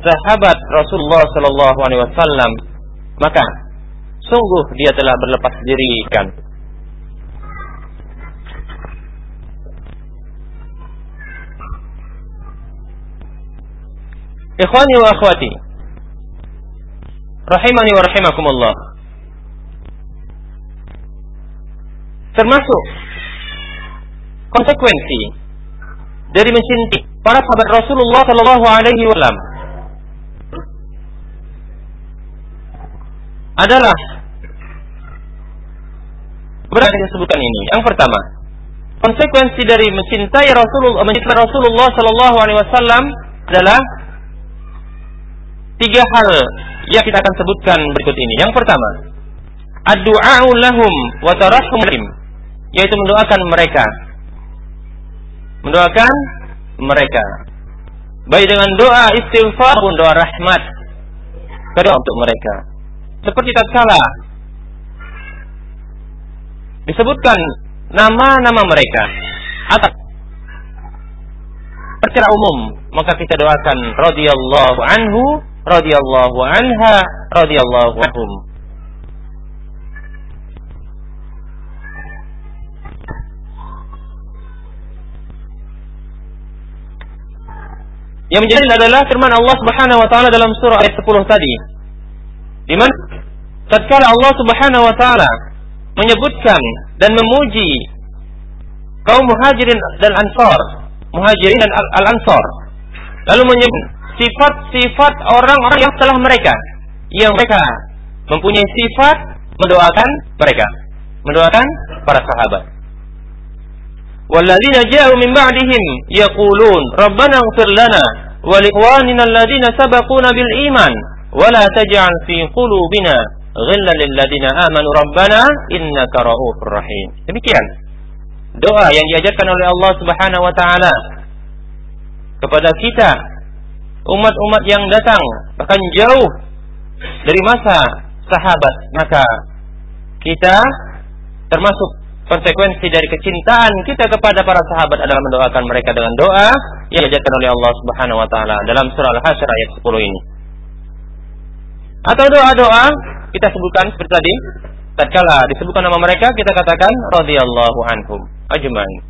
sahabat Rasulullah sallallahu alaihi wasallam maka sungguh dia telah berlepas diri kan Ikhwani wa akhwati rahimani wa rahimakumullah. Termasuk konsekuensi dari mencintai para sahabat Rasulullah Shallallahu Alaihi Wasallam adalah berat yang disebutkan ini. Yang pertama, konsekuensi dari mencintai Rasulullah, mencintai Rasulullah Shallallahu Alaihi Wasallam adalah tiga hal yang kita akan sebutkan berikut ini. Yang pertama, ad-du'a'u lahum wa tarahum yaitu mendoakan mereka. Mendoakan mereka. Baik dengan doa istighfar maupun doa rahmat. Kedua untuk mereka. Seperti tatkala disebutkan nama-nama mereka atau secara umum maka kita doakan radhiyallahu anhu radhiyallahu anha radhiyallahu anhum Yang menjadi adalah firman Allah Subhanahu wa taala dalam surah ayat 10 tadi. Di mana tatkala Allah Subhanahu wa taala menyebutkan dan memuji kaum muhajirin dan ansar, muhajirin dan al-ansar. Lalu menyebut sifat-sifat orang-orang yang setelah mereka yang mereka mempunyai sifat mendoakan mereka mendoakan para sahabat yaqulun rabbana ighfir lana wa liikhwanina alladzina sabaquna bil iman wa la taj'al fi qulubina ghillan lil ladzina amanu rabbana innaka ra'ufur rahim. Demikian doa yang diajarkan oleh Allah Subhanahu wa taala kepada kita umat-umat yang datang bahkan jauh dari masa sahabat maka kita termasuk konsekuensi dari kecintaan kita kepada para sahabat adalah mendoakan mereka dengan doa yang diajarkan oleh Allah Subhanahu wa taala dalam surah Al-Hasyr ayat 10 ini. Atau doa-doa kita sebutkan seperti tadi, tatkala disebutkan nama mereka kita katakan radhiyallahu anhum ajmain.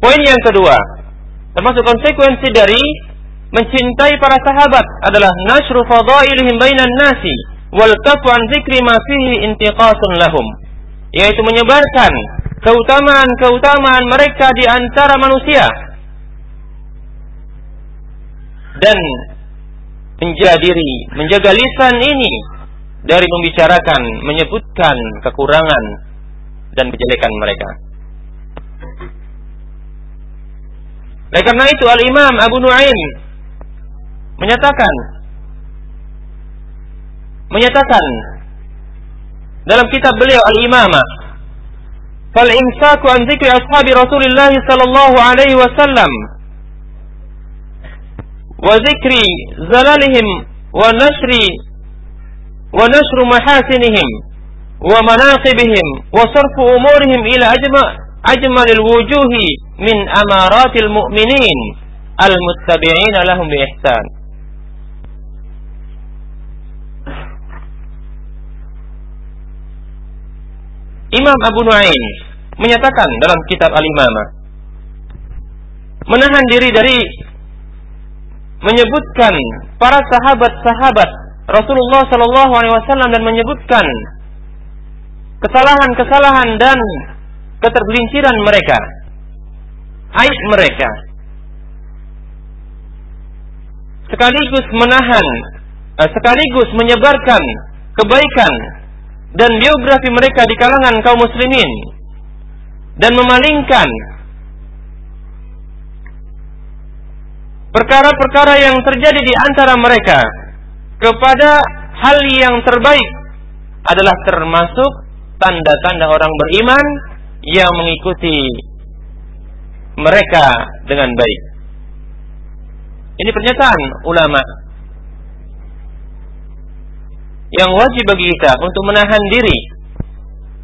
Poin yang kedua, Termasuk konsekuensi dari mencintai para sahabat adalah nasru fadailihim bainan nasi wal kafu an ma fihi intiqasun lahum yaitu menyebarkan keutamaan-keutamaan mereka di antara manusia dan menjaga diri, menjaga lisan ini dari membicarakan, menyebutkan kekurangan dan kejelekan mereka. Oleh karena itu Al-Imam Abu Nuaim menyatakan menyatakan dalam kitab beliau Al-Imamah fal imsaku an dzikri ashabi Rasulillah sallallahu alaihi wasallam wa dzikri zalalihim wa nashri ونشر محاسنهم ومناقبهم وصرف أمورهم إلى أجمل, أجمل الوجوه من أمارات المؤمنين المتبعين لهم بإحسان Imam Abu Nuaim menyatakan dalam kitab Al-Imamah. Menahan diri dari menyebutkan para sahabat-sahabat Rasulullah Shallallahu Alaihi Wasallam dan menyebutkan kesalahan-kesalahan dan ketergelinciran mereka, aib mereka, sekaligus menahan, eh, sekaligus menyebarkan kebaikan dan biografi mereka di kalangan kaum muslimin dan memalingkan perkara-perkara yang terjadi di antara mereka kepada hal yang terbaik adalah termasuk tanda-tanda orang beriman yang mengikuti mereka dengan baik. Ini pernyataan ulama yang wajib bagi kita untuk menahan diri,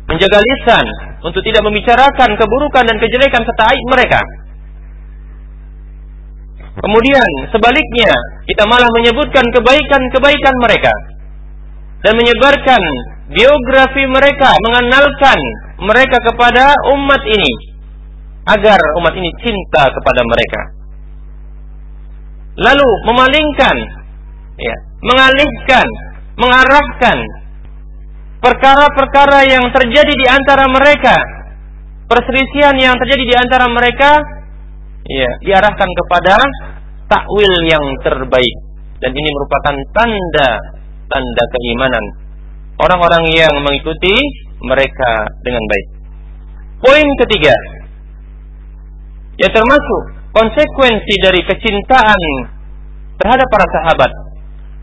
menjaga lisan, untuk tidak membicarakan keburukan dan kejelekan serta aib mereka. Kemudian sebaliknya kita malah menyebutkan kebaikan-kebaikan mereka dan menyebarkan biografi mereka, mengenalkan mereka kepada umat ini agar umat ini cinta kepada mereka. Lalu memalingkan, ya, mengalihkan, mengarahkan perkara-perkara yang terjadi di antara mereka, perselisihan yang terjadi di antara mereka ya, diarahkan kepada takwil yang terbaik dan ini merupakan tanda tanda keimanan orang-orang yang mengikuti mereka dengan baik. Poin ketiga yang termasuk konsekuensi dari kecintaan terhadap para sahabat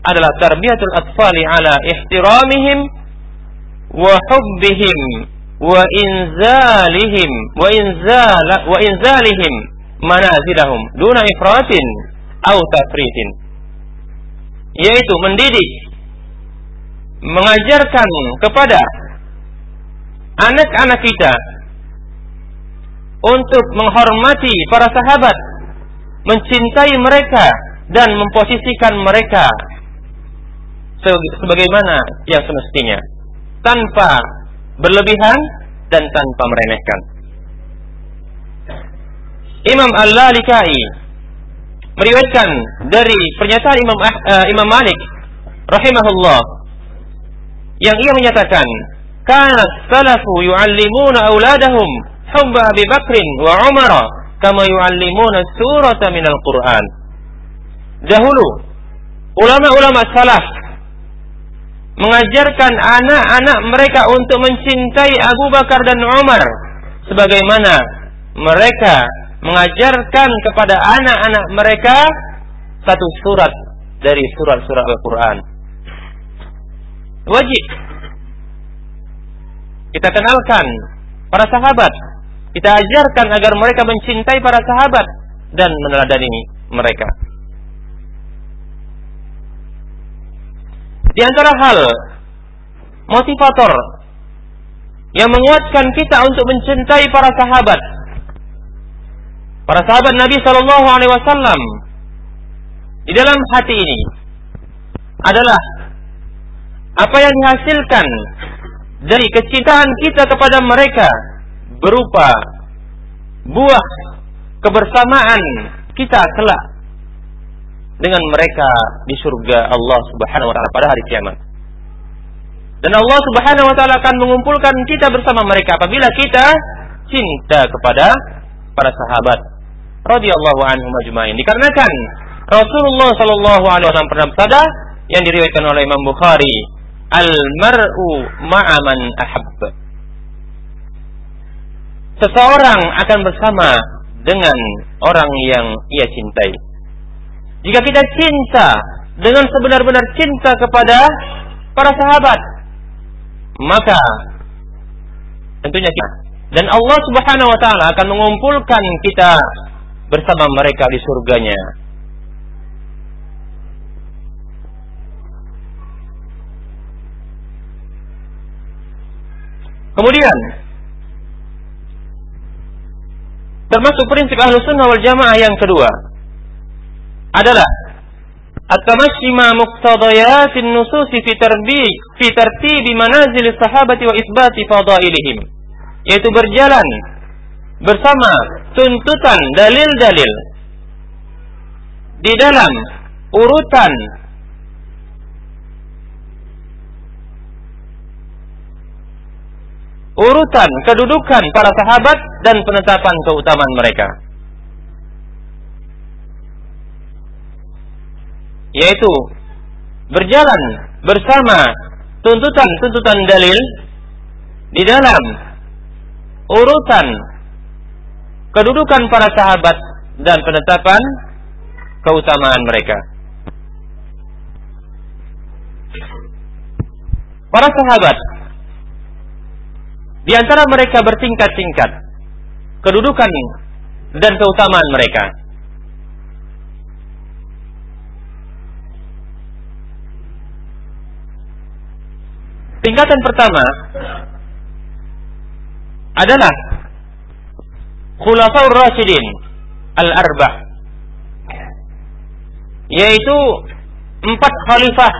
adalah tarbiyatul atfali ala ihtiramihim wa hubbihim wa inzalihim wa inzala wa inzalihim manazilahum duna ifratin au tafritin yaitu mendidik mengajarkan kepada anak-anak kita untuk menghormati para sahabat mencintai mereka dan memposisikan mereka sebagaimana yang semestinya. Tanpa berlebihan dan tanpa meremehkan. Imam Al-Lalikai meriwayatkan dari pernyataan Imam uh, Imam Malik rahimahullah yang ia menyatakan kana salafu yuallimuna auladahum hubba Abi Bakrin wa Umar kama yuallimuna surata minal Quran. Dahulu ulama-ulama salaf mengajarkan anak-anak mereka untuk mencintai Abu Bakar dan Umar sebagaimana mereka mengajarkan kepada anak-anak mereka satu surat dari surat-surat Al-Quran. Wajib kita kenalkan para sahabat, kita ajarkan agar mereka mencintai para sahabat dan meneladani mereka. Di antara hal motivator yang menguatkan kita untuk mencintai para sahabat. Para sahabat Nabi Shallallahu Alaihi Wasallam di dalam hati ini adalah apa yang dihasilkan dari kecintaan kita kepada mereka berupa buah kebersamaan kita kelak dengan mereka di surga Allah Subhanahu wa taala pada hari kiamat. Dan Allah Subhanahu wa taala akan mengumpulkan kita bersama mereka apabila kita cinta kepada para sahabat radhiyallahu anhum ajmain. Dikarenakan Rasulullah sallallahu alaihi wasallam pernah bersabda yang diriwayatkan oleh Imam Bukhari, al-mar'u ma'aman ahab. Seseorang akan bersama dengan orang yang ia cintai. Jika kita cinta dengan sebenar-benar cinta kepada para sahabat, maka tentunya kita dan Allah Subhanahu wa taala akan mengumpulkan kita bersama mereka di surganya. Kemudian termasuk prinsip ahlu sunnah wal jamaah yang kedua adalah at-tamassi ma muqtadayatin nususi fi tarbi fi tartibi manazil sahabati wa isbati fadailihim yaitu berjalan bersama tuntutan dalil-dalil di dalam urutan urutan kedudukan para sahabat dan penetapan keutamaan mereka. Yaitu berjalan bersama tuntutan-tuntutan dalil di dalam urutan kedudukan para sahabat dan penetapan keutamaan mereka. Para sahabat di antara mereka bertingkat-tingkat kedudukan dan keutamaan mereka. Tingkatan pertama adalah Khulafaur Rasyidin Al-Arba yaitu empat khalifah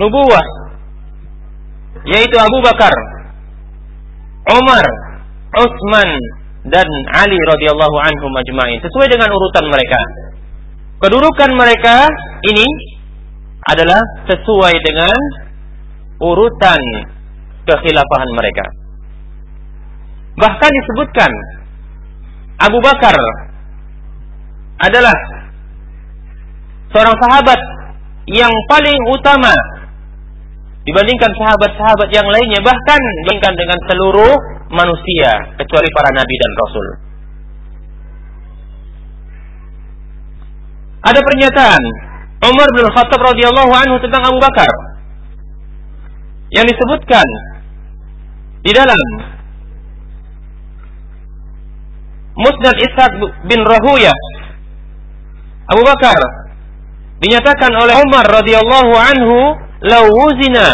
nubuah yaitu Abu Bakar, Umar, Utsman dan Ali radhiyallahu anhu majma'in sesuai dengan urutan mereka. Kedudukan mereka ini adalah sesuai dengan urutan kekhilafahan mereka. Bahkan disebutkan Abu Bakar adalah seorang sahabat yang paling utama dibandingkan sahabat-sahabat yang lainnya bahkan dibandingkan dengan seluruh manusia kecuali para nabi dan rasul. Ada pernyataan Umar bin Khattab radhiyallahu anhu tentang Abu Bakar yang disebutkan di dalam Musnad Ishaq bin Rahuya Abu Bakar dinyatakan oleh Umar radhiyallahu anhu law wuzina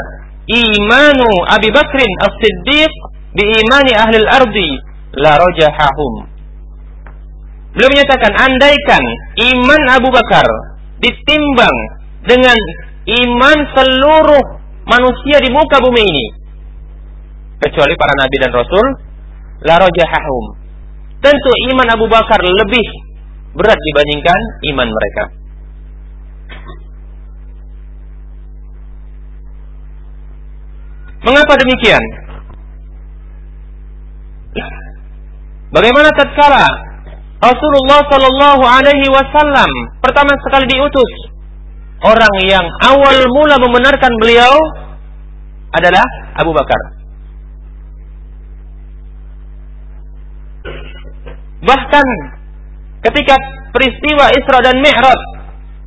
imanu Abi Bakrin as-Siddiq bi imani ahli al-ardi la rajahahum. Beliau menyatakan andaikan iman Abu Bakar ditimbang dengan iman seluruh manusia di muka bumi ini kecuali para nabi dan rasul la rajahahum. Tentu iman Abu Bakar lebih berat dibandingkan iman mereka. Mengapa demikian? Bagaimana tatkala Rasulullah Shallallahu Alaihi Wasallam pertama sekali diutus orang yang awal mula membenarkan beliau adalah Abu Bakar. Bahkan ketika peristiwa Isra dan Mi'raj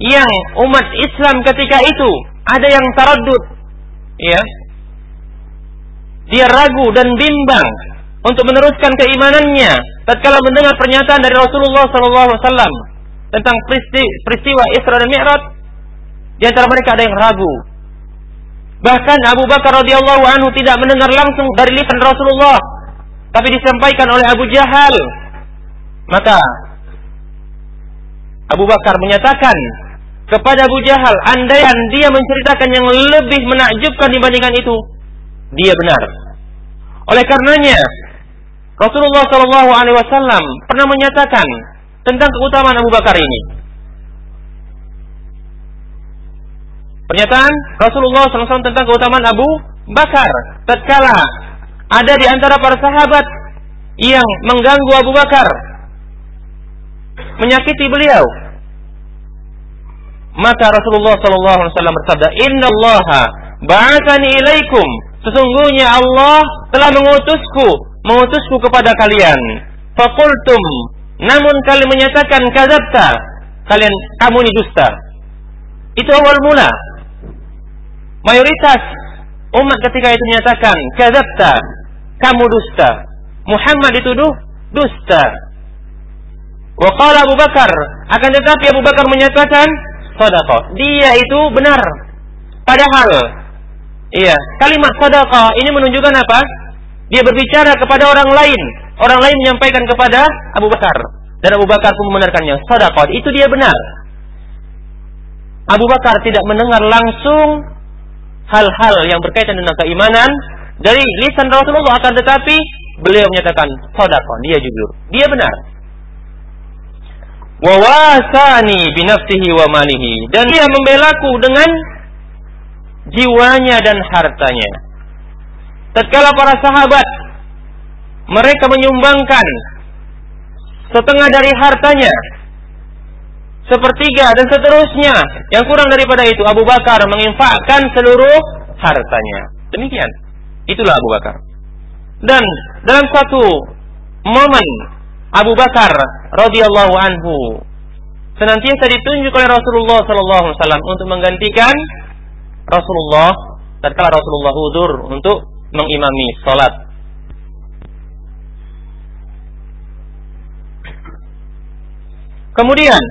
yang umat Islam ketika itu ada yang taradud ya dia ragu dan bimbang untuk meneruskan keimanannya tatkala mendengar pernyataan dari Rasulullah SAW tentang peristiwa Isra dan Mi'raj di antara mereka ada yang ragu bahkan Abu Bakar radhiyallahu anhu tidak mendengar langsung dari lisan Rasulullah tapi disampaikan oleh Abu Jahal maka Abu Bakar menyatakan kepada Abu Jahal andaian dia menceritakan yang lebih menakjubkan dibandingkan itu dia benar. Oleh karenanya Rasulullah Shallallahu Alaihi Wasallam pernah menyatakan tentang keutamaan Abu Bakar ini. Pernyataan Rasulullah SAW tentang keutamaan Abu Bakar tatkala ada di antara para sahabat yang mengganggu Abu Bakar, menyakiti beliau. Maka Rasulullah sallallahu alaihi wasallam bersabda, "Inna Allah ba'atsani ilaikum." Sesungguhnya Allah telah mengutusku, mengutusku kepada kalian. Fakultum, namun kalian menyatakan kadzabta. Kalian kamu ini dusta. Itu awal mula. Mayoritas umat ketika itu menyatakan kadzabta, kamu dusta. Muhammad dituduh dusta. Wa qala Abu Bakar, akan tetapi Abu Bakar menyatakan sedekah. Dia itu benar. Padahal iya, kalimat sedekah ini menunjukkan apa? Dia berbicara kepada orang lain. Orang lain menyampaikan kepada Abu Bakar dan Abu Bakar pun membenarkannya. Sedekah itu dia benar. Abu Bakar tidak mendengar langsung hal-hal yang berkaitan dengan keimanan dari lisan Rasulullah akan tetapi beliau menyatakan sedekah, dia jujur. Dia benar wawasani binafsihi wa malihi dan dia membelaku dengan jiwanya dan hartanya. Tatkala para sahabat mereka menyumbangkan setengah dari hartanya, sepertiga dan seterusnya, yang kurang daripada itu Abu Bakar menginfakkan seluruh hartanya. Demikian. Itulah Abu Bakar. Dan dalam satu momen Abu Bakar radhiyallahu anhu senantiasa ditunjuk oleh Rasulullah sallallahu alaihi wasallam untuk menggantikan Rasulullah tatkala Rasulullah udur untuk mengimami salat. Kemudian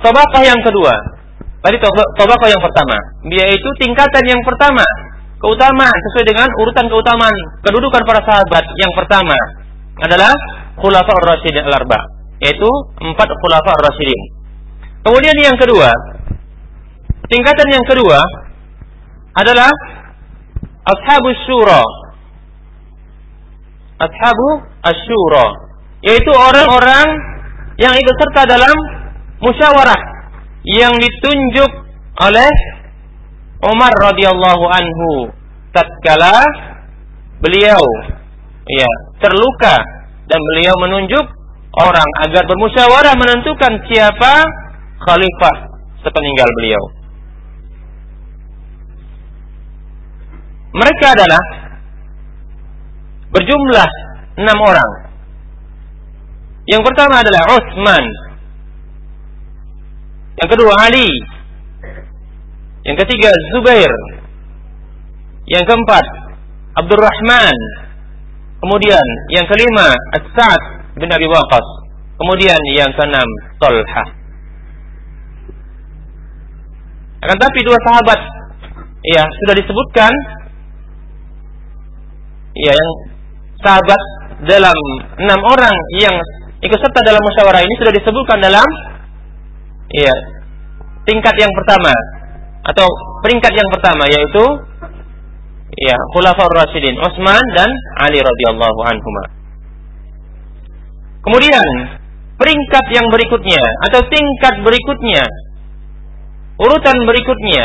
Tobakah yang kedua. Tadi tobakah yang pertama. Yaitu tingkatan yang pertama. Keutamaan sesuai dengan urutan keutamaan kedudukan para sahabat. Yang pertama adalah khulafaur rasyidin al-arba. Yaitu empat khulafaur rasyidin. Kemudian yang kedua, tingkatan yang kedua adalah ashabu syura. Ashabu asyura. Yaitu orang-orang yang ikut serta dalam musyawarah yang ditunjuk oleh Umar radhiyallahu anhu tatkala beliau ya terluka dan beliau menunjuk orang agar bermusyawarah menentukan siapa khalifah sepeninggal beliau. Mereka adalah berjumlah enam orang. Yang pertama adalah Utsman. Yang kedua Ali. Yang ketiga Zubair. Yang keempat Abdurrahman. Kemudian yang kelima As-Sa'd bin Abi Waqqas. Kemudian yang keenam Talha. Akan tapi dua sahabat ya sudah disebutkan ya yang sahabat dalam enam orang yang ikut serta dalam musyawarah ini sudah disebutkan dalam ya tingkat yang pertama atau peringkat yang pertama yaitu ya Khulafaur Rasyidin Utsman dan Ali radhiyallahu anhuma. Kemudian peringkat yang berikutnya atau tingkat berikutnya urutan berikutnya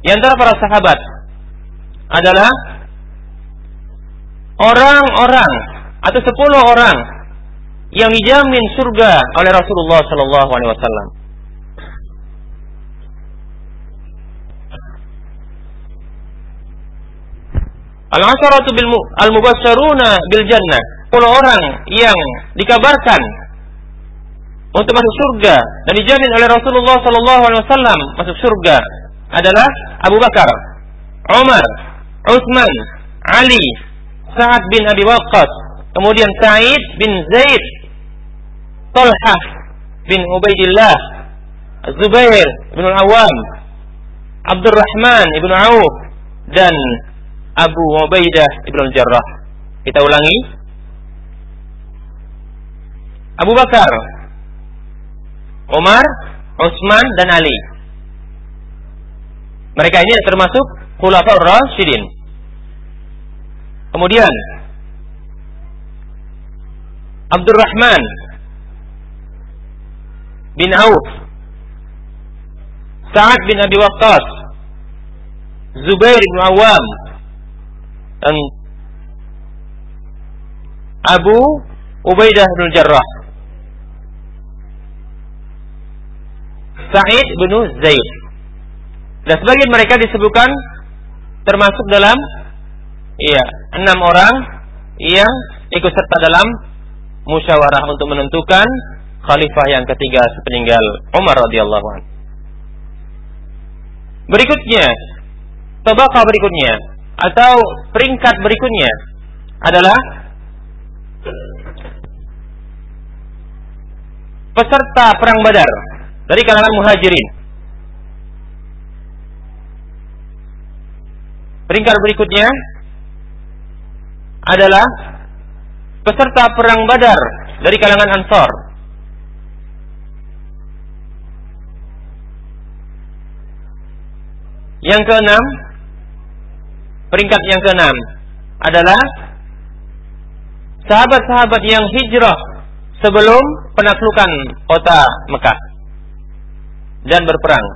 di antara para sahabat adalah orang-orang atau sepuluh orang yang dijamin surga oleh Rasulullah Sallallahu Alaihi Wasallam. Al-asharatu bil al-mubasyaruna bil jannah. Puluh orang yang dikabarkan untuk masuk surga dan dijamin oleh Rasulullah sallallahu alaihi wasallam masuk surga adalah Abu Bakar, Umar, Utsman, Ali, Sa'ad bin Abi Waqqas, kemudian Sa'id bin Zaid, Talhah bin Ubaidillah, Zubair bin Al-Awwam, Abdurrahman bin Auf dan Abu Ubaidah Ibnu Jarrah. Kita ulangi. Abu Bakar, Umar, Utsman dan Ali. Mereka ini termasuk Khulafaur Rasyidin. Kemudian Abdurrahman bin Auf, Sa'ad bin Abi Waqqas, Zubair bin Awam, dan Abu Ubaidah bin Jarrah. Sa'id bin Zaid. Dan sebagian mereka disebutkan termasuk dalam iya, enam orang yang ikut serta dalam musyawarah untuk menentukan khalifah yang ketiga sepeninggal Umar radhiyallahu. Berikutnya, tabaqah berikutnya atau peringkat berikutnya adalah peserta perang Badar dari kalangan muhajirin. Peringkat berikutnya adalah peserta perang Badar dari kalangan Ansor. Yang keenam, peringkat yang keenam adalah sahabat-sahabat yang hijrah sebelum penaklukan kota Mekah dan berperang.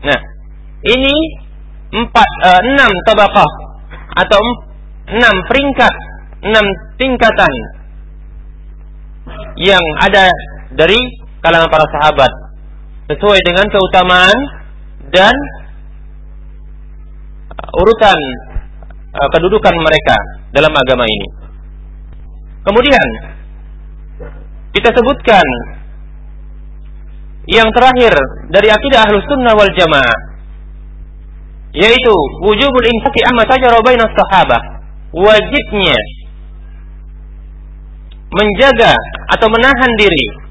Nah, ini empat uh, enam tabaqah atau enam peringkat, enam tingkatan yang ada dari kalangan para sahabat sesuai dengan keutamaan dan uh, urutan uh, kedudukan mereka dalam agama ini. Kemudian kita sebutkan yang terakhir dari akidah ahlus sunnah wal jamaah yaitu wujubul infaqi amma tajara bainas sahabah wajibnya menjaga atau menahan diri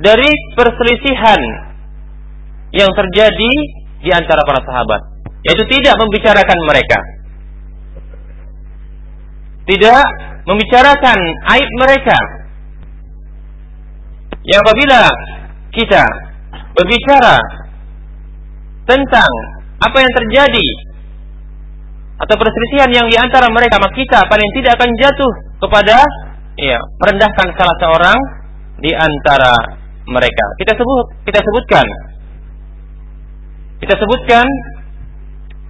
dari perselisihan yang terjadi di antara para sahabat yaitu tidak membicarakan mereka. Tidak membicarakan aib mereka. Yang apabila kita berbicara tentang apa yang terjadi atau perselisihan yang di antara mereka maka kita paling tidak akan jatuh kepada ya merendahkan salah seorang di antara mereka. Kita sebut kita sebutkan kita sebutkan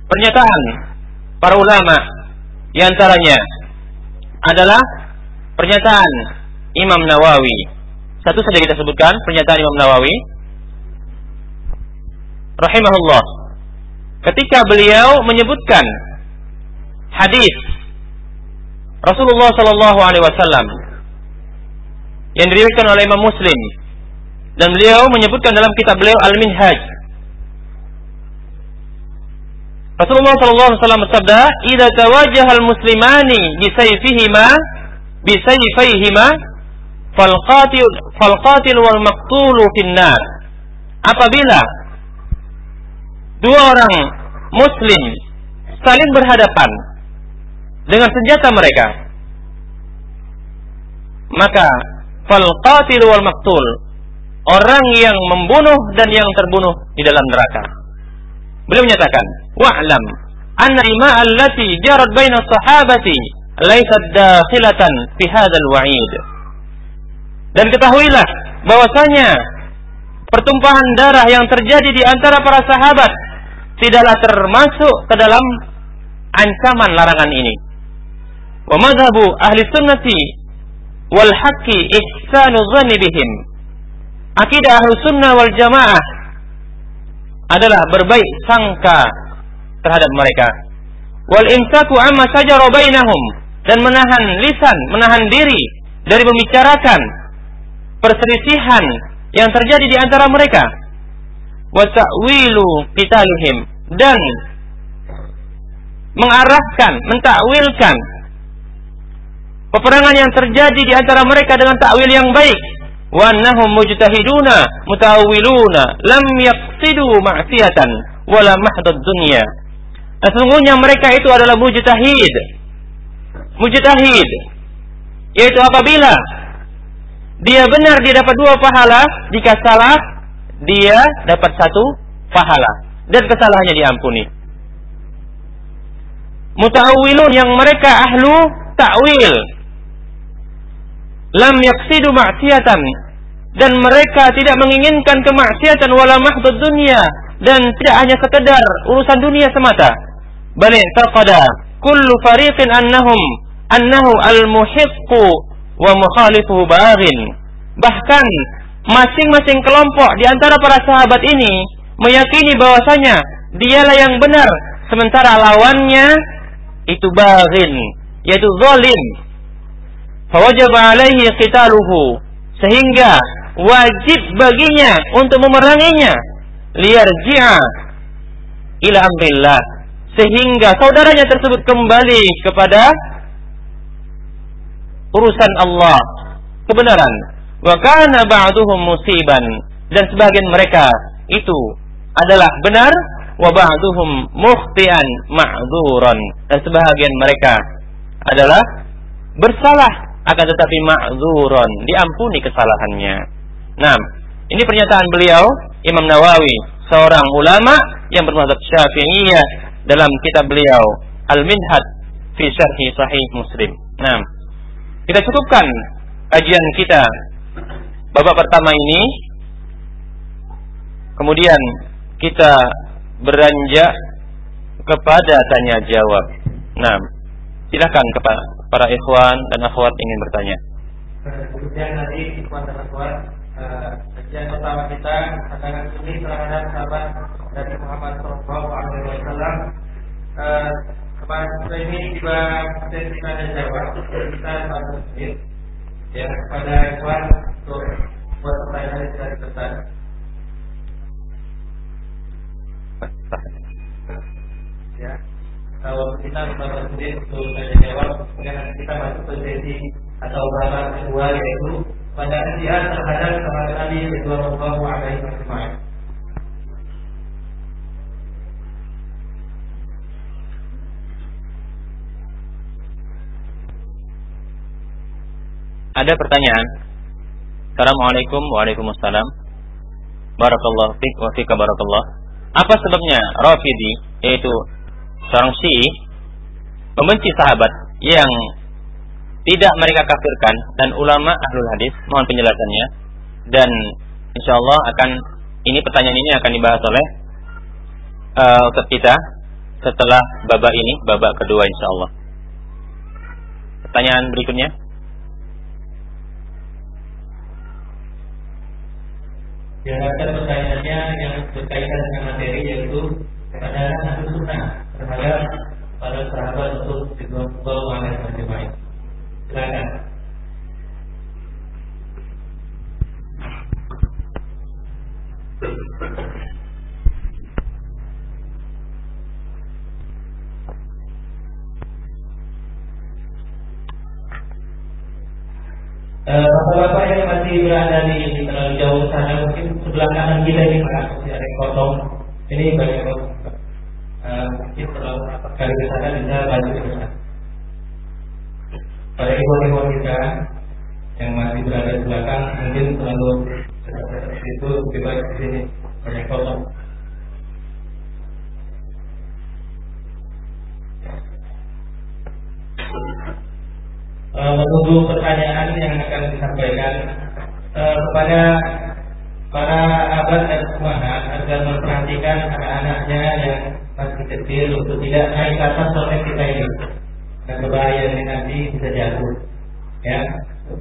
pernyataan para ulama di antaranya adalah pernyataan Imam Nawawi. Satu saja kita sebutkan pernyataan Imam Nawawi rahimahullah ketika beliau menyebutkan hadis Rasulullah Shallallahu Alaihi Wasallam yang diriwayatkan oleh Imam Muslim dan beliau menyebutkan dalam kitab beliau Al-Minhaj Rasulullah Shallallahu Alaihi Wasallam bersabda, "Ida tawajah al muslimani bisayfihima bisayfihima falqatil falqatil wal maqtulu finnar." Apabila dua orang muslim saling berhadapan dengan senjata mereka maka fal qatil wal maktul orang yang membunuh dan yang terbunuh di dalam neraka beliau menyatakan wa'lam anna ima allati jarat baina sahabati laysat dakhilatan fi hadzal wa'id dan ketahuilah bahwasanya pertumpahan darah yang terjadi di antara para sahabat tidaklah termasuk ke dalam ancaman larangan ini. Wa madhabu ahli sunnati wal haqqi ihsanu dhanni bihim. Akidah ahli sunnah wal jamaah adalah berbaik sangka terhadap mereka. Wal imsaku amma sajara bainahum dan menahan lisan, menahan diri dari membicarakan perselisihan yang terjadi di antara mereka wa qitalihim dan mengarahkan, mentakwilkan peperangan yang terjadi di antara mereka dengan takwil yang baik wa annahum mujtahiduna mutawiluna lam yaqsidu ma'siyatan wala mahdad sesungguhnya mereka itu adalah mujtahid. Mujtahid. Yaitu apabila dia benar dia dapat dua pahala. Jika salah dia dapat satu pahala. Dan kesalahannya diampuni. Muta'awilun yang mereka ahlu ta'wil. Lam yaksidu ma'siyatan dan mereka tidak menginginkan kemaksiatan wala mahdud dunia dan tidak hanya sekedar urusan dunia semata. Bal taqada kullu fariqin annahum annahu al-muhiqqu wa mukhalifuhu baghin. Bahkan masing-masing kelompok di antara para sahabat ini meyakini bahwasanya dialah yang benar sementara lawannya itu baghin yaitu zalim. Fawajib alaihi qitaluhu sehingga wajib baginya untuk memeranginya. Liyarji'a ila amrillah. Sehingga saudaranya tersebut kembali kepada urusan Allah. Kebenaran. Wa kana ba'duhum musiban. Dan sebagian mereka itu adalah benar. Wa ba'duhum mukhtian ma'dzuran dan sebagian mereka adalah bersalah. Akan tetapi ma'dzuran diampuni kesalahannya. Nah, ini pernyataan beliau Imam Nawawi, seorang ulama yang bermadzhab Syafi'iyah dalam kitab beliau Al-Minhaj fi Syarhi Sahih Muslim. Nah, kita cukupkan kajian kita babak pertama ini. Kemudian kita beranjak kepada tanya jawab. Nah, silakan kepada para ikhwan dan akhwat ingin bertanya. Kemudian nanti ikhwan dan akhwat kajian pertama kita akan ini terhadap sahabat dari Muhammad Shallallahu Alaihi Wasallam. Eh, Kepada kita ini tiba kita ada jawab kita satu menit ya kepada ikhwan untuk buat pertanyaan dari pesan. Ya, kalau kita beberapa menit untuk tanya jawab, kemudian kita masuk ke sesi atau babak kedua yaitu pada dia terhadap sahabat Nabi Sallallahu Alaihi Wasallam. Ada pertanyaan? Assalamualaikum Waalaikumsalam Barakallah fik wa fika barakallah Apa sebabnya Rafidi Yaitu seorang Syi'i Membenci sahabat Yang tidak mereka kafirkan. Dan ulama ahlul hadis Mohon penjelasannya. Dan insya Allah akan Ini pertanyaan ini akan dibahas oleh uh, Ustaz kita Setelah babak ini Babak kedua insya Allah Pertanyaan berikutnya. Diharapkan pertanyaannya yang berkaitan dengan materi yaitu satu sunnah terhadap para sahabat untuk Ridwanullah alaihi wasallam. Silakan. Eh, Bapak-bapak yang masih berada di terlalu jauh sana mungkin sebelah kanan kita ini Pak masih ada kosong. Ini banyak uh, mungkin terlalu kali ke sana bisa bantu ke Pada ibu-ibu kita yang masih berada di belakang mungkin terlalu itu bebas di sini banyak kosong. uh, menunggu pertanyaan yang akan disampaikan uh, kepada para abad dan umahat agar memperhatikan anak-anaknya yang masih kecil untuk tidak naik ke atas sampai kita ini dan berbahaya nanti bisa jatuh ya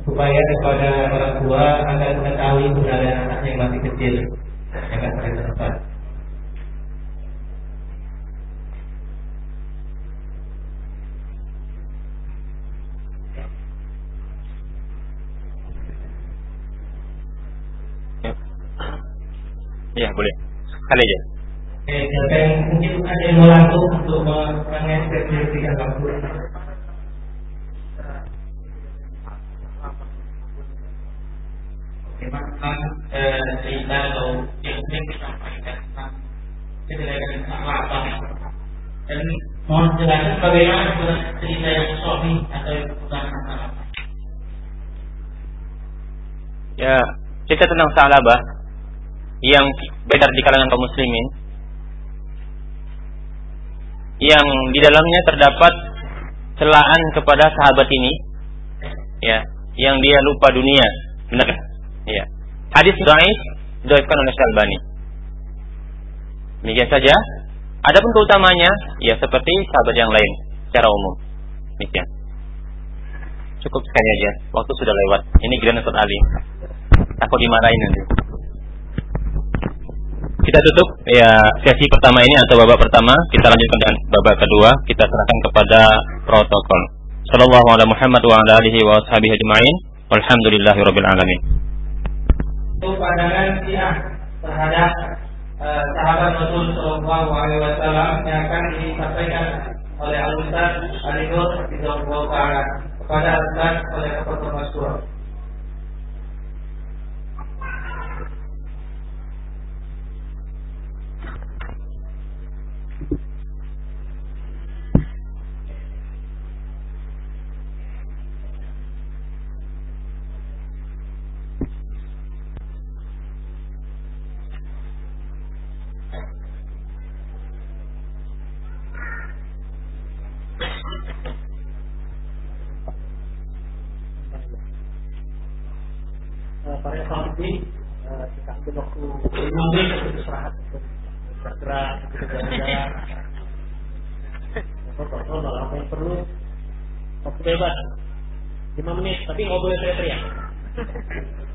supaya kepada orang tua agar mengetahui keberadaan anaknya yang masih kecil akan mereka tempat. Ya boleh. Sekali aja. Siapa yang mungkin ada yang mau langsung untuk mengekspresikan waktu. Bagaimana eh, cerita atau yang ingin disampaikan tentang kejelekan akhlak dan mohon jelaskan bagaimana cerita yang sohi atau yang bukan Ya, cerita tentang Sa'labah yang beredar di kalangan kaum muslimin yang di dalamnya terdapat celaan kepada sahabat ini ya yang dia lupa dunia benar kan ya hadis dhaif dhaifkan oleh Syalbani Demikian saja. Adapun keutamanya, ya seperti sahabat yang lain secara umum. Demikian. Cukup sekali aja. Waktu sudah lewat. Ini Grand Ustaz Ali. Takut dimarahin nanti. Kita tutup ya sesi pertama ini atau babak pertama. Kita lanjutkan dengan babak kedua. Kita serahkan kepada protokol. Sallallahu alaihi Muhammad wa ala alihi wa ashabihi ajma'in. Walhamdulillahirabbil alamin. Itu pandangan Syiah terhadap uh, sahabat Rasul Shallallahu Alaihi Wasallam yang akan disampaikan oleh Al Ustaz Ali Nur Taala kepada Ustaz oleh Ketua Masyur. 5 menit, tapi nggak boleh teriak-teriak.